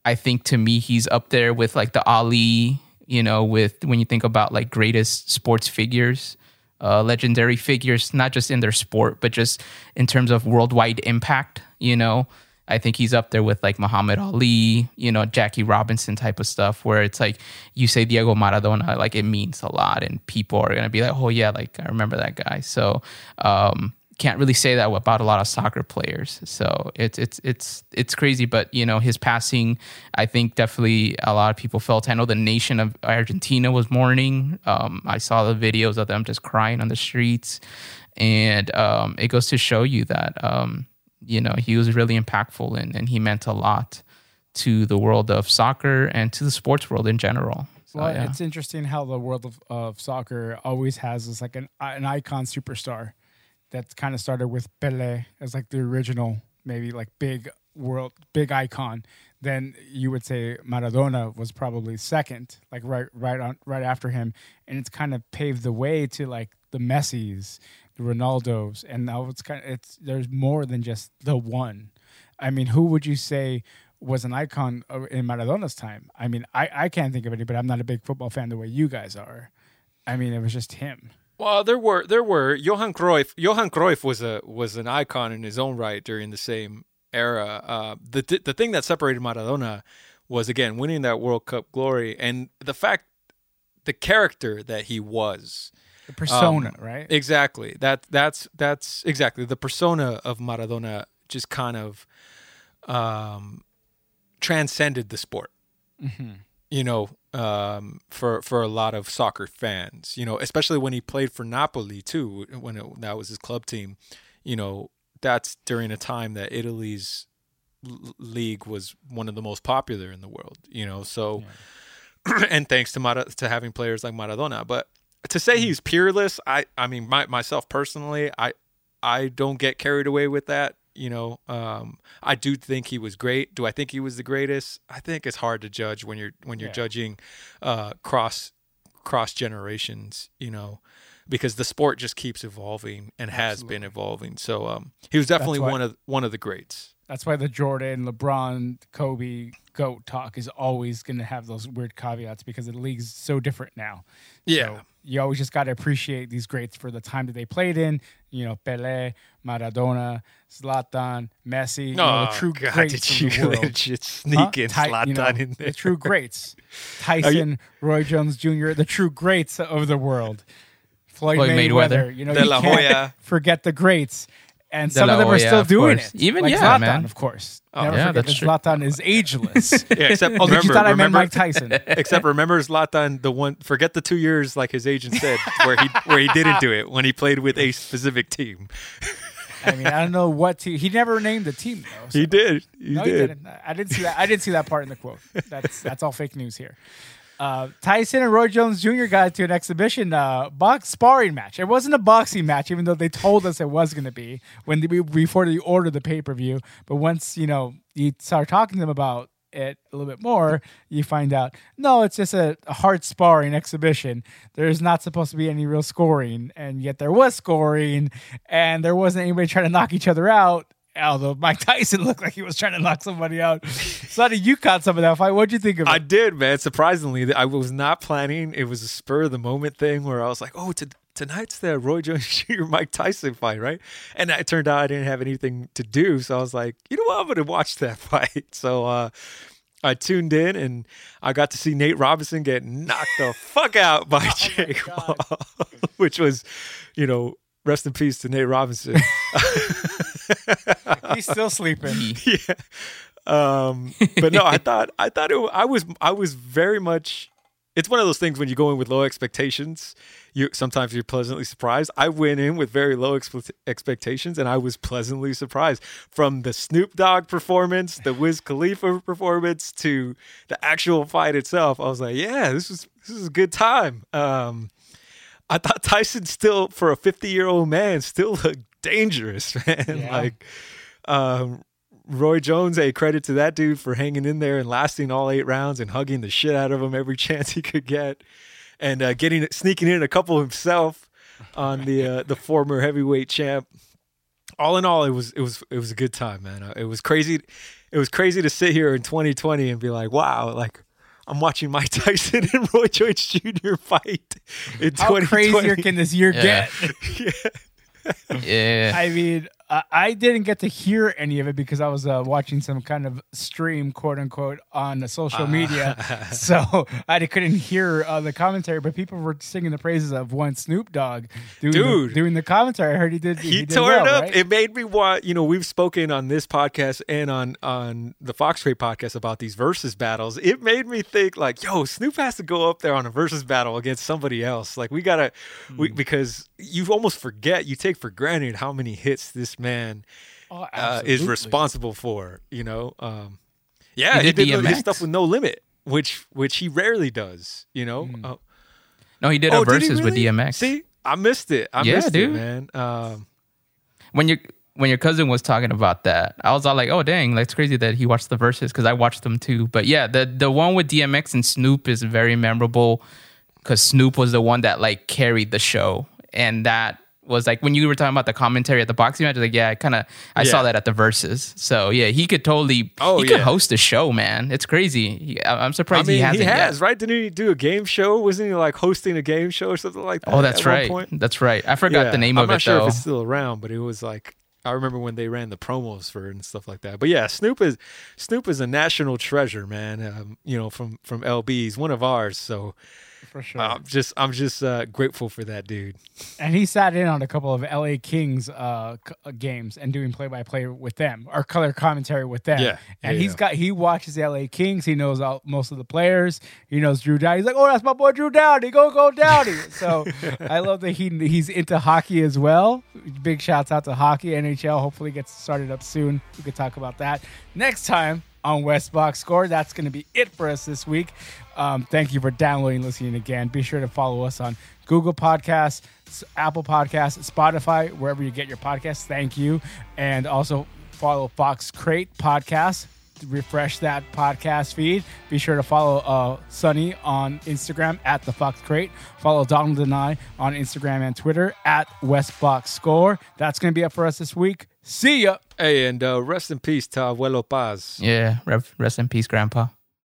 I think to me he's up there with like the Ali. You know, with when you think about like greatest sports figures, uh, legendary figures, not just in their sport, but just in terms of worldwide impact. You know, I think he's up there with like Muhammad Ali, you know, Jackie Robinson type of stuff, where it's like you say Diego Maradona, like it means a lot, and people are gonna be like, oh yeah, like I remember that guy. So um, can't really say that about a lot of soccer players. So it's it's it's it's crazy, but you know his passing, I think definitely a lot of people felt. I know the nation of Argentina was mourning. Um, I saw the videos of them just crying on the streets, and um, it goes to show you that um, you know he was really impactful and, and he meant a lot to the world of soccer and to the sports world in general. So, Well, yeah. it's interesting how the world of, of soccer always has this like an an icon superstar that kind of started with Pele as like the original, maybe like big world, big icon then you would say Maradona was probably second, like right right on right after him, and it's kind of paved the way to like the Messis, Ronaldos, and now it's kind of it's there's more than just the one. I mean, who would you say was an icon uh, in Maradona's time? I mean, I I can't think of any, but I'm not a big football fan the way you guys are. I mean, it was just him. Well, there were there were Johan Cruyff. Johan Cruyff was a was an icon in his own right during the same era. Uh, the the thing that separated Maradona was again winning that World Cup glory and the fact, the character that he was. The persona, um, right? Exactly. That that's that's exactly the persona of Maradona. Just kind of um, transcended the sport. Mm-hmm. You know, um, for for a lot of soccer fans. You know, especially when he played for Napoli too, when it, that was his club team. You know, that's during a time that Italy's l- league was one of the most popular in the world. You know, so yeah. and thanks to Mar- to having players like Maradona, but to say he's peerless, I I mean my, myself personally, I I don't get carried away with that. You know, um, I do think he was great. Do I think he was the greatest? I think it's hard to judge when you're when you're yeah. judging uh, cross cross generations. You know, because the sport just keeps evolving and has Absolutely. been evolving. So um, he was definitely why, one of one of the greats. That's why the Jordan, LeBron, Kobe goat talk is always going to have those weird caveats because the league's so different now. Yeah. So you always just got to appreciate these greats for the time that they played in. You know, Pele, Maradona, Zlatan, Messi, you know, the oh, true God, greats did you of the world. sneak huh? in Ty- Zlatan you know, in there? The true greats. Tyson, you- Roy Jones Jr., the true greats of the world. Floyd, Floyd Mayweather, Mayweather. You know, De La Hoya. forget the greats. And De some of them are still doing it. Even like yeah, Zlatan, man. of course. Oh, Never yeah, forget that true. Zlatan is ageless. yeah, except oh, remember, you thought I meant Mike Tyson. except remember Zlatan, the one. Forget the two years, like his agent said, where he where he didn't do it when he played with a specific team. I mean, I don't know what team. He never named the team though. So. He did. He no, did. He didn't. I didn't see that. I didn't see that part in the quote. That's that's all fake news here. Uh, Tyson and Roy Jones Jr. got to an exhibition uh, box sparring match. It wasn't a boxing match, even though they told us it was going to be when they, before they ordered the pay per view. But once you know you start talking to them about it a little bit more, you find out no, it's just a, a hard sparring exhibition. There's not supposed to be any real scoring, and yet there was scoring, and there wasn't anybody trying to knock each other out although Mike Tyson looked like he was trying to knock somebody out. Sonny, you caught some of that fight. What'd you think of it? I did, man. Surprisingly, I was not planning. It was a spur of the moment thing where I was like, oh, tonight's the Roy Jones Jr. Mike Tyson fight, right? And it turned out I didn't have anything to do. So I was like, you know what? I'm going to watch that fight. So, uh, I tuned in and I got to see Nate Robinson get knocked the fuck out by oh Jake Paul, which was, you know, rest in peace to Nate Robinson. He's still sleeping. yeah. Um, but no, I thought I thought it. I was I was very much. It's one of those things when you go in with low expectations. You sometimes you're pleasantly surprised. I went in with very low expe- expectations, and I was pleasantly surprised from the Snoop Dogg performance, the Wiz Khalifa performance, to the actual fight itself. I was like, yeah, this was this is a good time. Um, I thought Tyson still, for a 50 year old man, still looked dangerous, man. Yeah. Like, um, Roy Jones, a credit to that dude for hanging in there and lasting all eight rounds and hugging the shit out of him every chance he could get, and uh, getting sneaking in a couple himself on the uh, the former heavyweight champ. All in all, it was it was it was a good time, man. Uh, it was crazy. It was crazy to sit here in 2020 and be like, wow, like I'm watching Mike Tyson and Roy Jones Jr. fight in How crazier can this year yeah. get? yeah. Yeah. I mean, uh, I didn't get to hear any of it because I was uh, watching some kind of stream, quote unquote, on the social media. so I couldn't hear uh, the commentary, but people were singing the praises of one Snoop Dogg doing, Dude, the, doing the commentary. I heard he did. He, he did tore well, it up. Right? It made me want. You know, we've spoken on this podcast and on on the Fox Trade podcast about these versus battles. It made me think like, yo, Snoop has to go up there on a versus battle against somebody else. Like we gotta, mm. we, because you almost forget, you take for granted how many hits this man oh, uh, is responsible for. You know, um, yeah, he he did did his stuff with no limit, which which he rarely does. You know, Mm. uh, No, he did oh, a did he versus with? DMX. See, I missed it. I Yeah, missed dude. it, man. Um, when you when your cousin was talking about that, I was all like, "Oh dang, that's crazy that he watched the Verzuz because I watched them too." But yeah, the the one with DMX and Snoop is very memorable because Snoop was the one that like carried the show, and that was like when you were talking about the commentary at the boxing match. Like, yeah, I kind of I saw that at the Verzuz. So yeah, he could totally Oh, he could host a show, man. It's crazy. He- I- I'm I surprised mean, he hasn't He has, yet. right? Didn't he do a game show? Wasn't he like hosting a game show or something like that? Oh, that's right. point? That's right. I forgot Yeah, the name I'm of it. I'm not sure though. if it's still around, but it was like I remember when they ran the promos for it and stuff like that. But yeah, Snoop is Snoop is a national treasure, man. Um, you know, from from LB, he's one of ours. So for sure. I'm just I'm just uh, grateful for that dude. and he sat in on a couple of LA Kings uh, c- uh, games and doing play by play with them or color commentary with them. Yeah, and yeah, he's yeah. got he watches the LA Kings. He knows all, most of the players. He knows Drew Doughty. He's like, oh, that's my boy Drew Doughty. Go go Doughty. so I love that he he's into hockey as well. Big shouts out to hockey NHL. Hopefully gets started up soon. We could talk about that next time on West Box Score. That's going to be it for us this week. Um, thank you for downloading, listening again. Be sure to follow us on Google Podcasts, Apple Podcasts, Spotify, wherever you get your podcasts. Thank you. And also follow Fox Crate Podcast. Refresh that podcast feed. Be sure to follow uh, Sonny on Instagram at the Fox Crate. Follow Donald and I on Instagram and Twitter at Westbox Score. That's going to be it for us this week. See ya. Hey, and uh, rest in peace to Abuelo Paz. yeah, rev- rest in peace, Grandpa.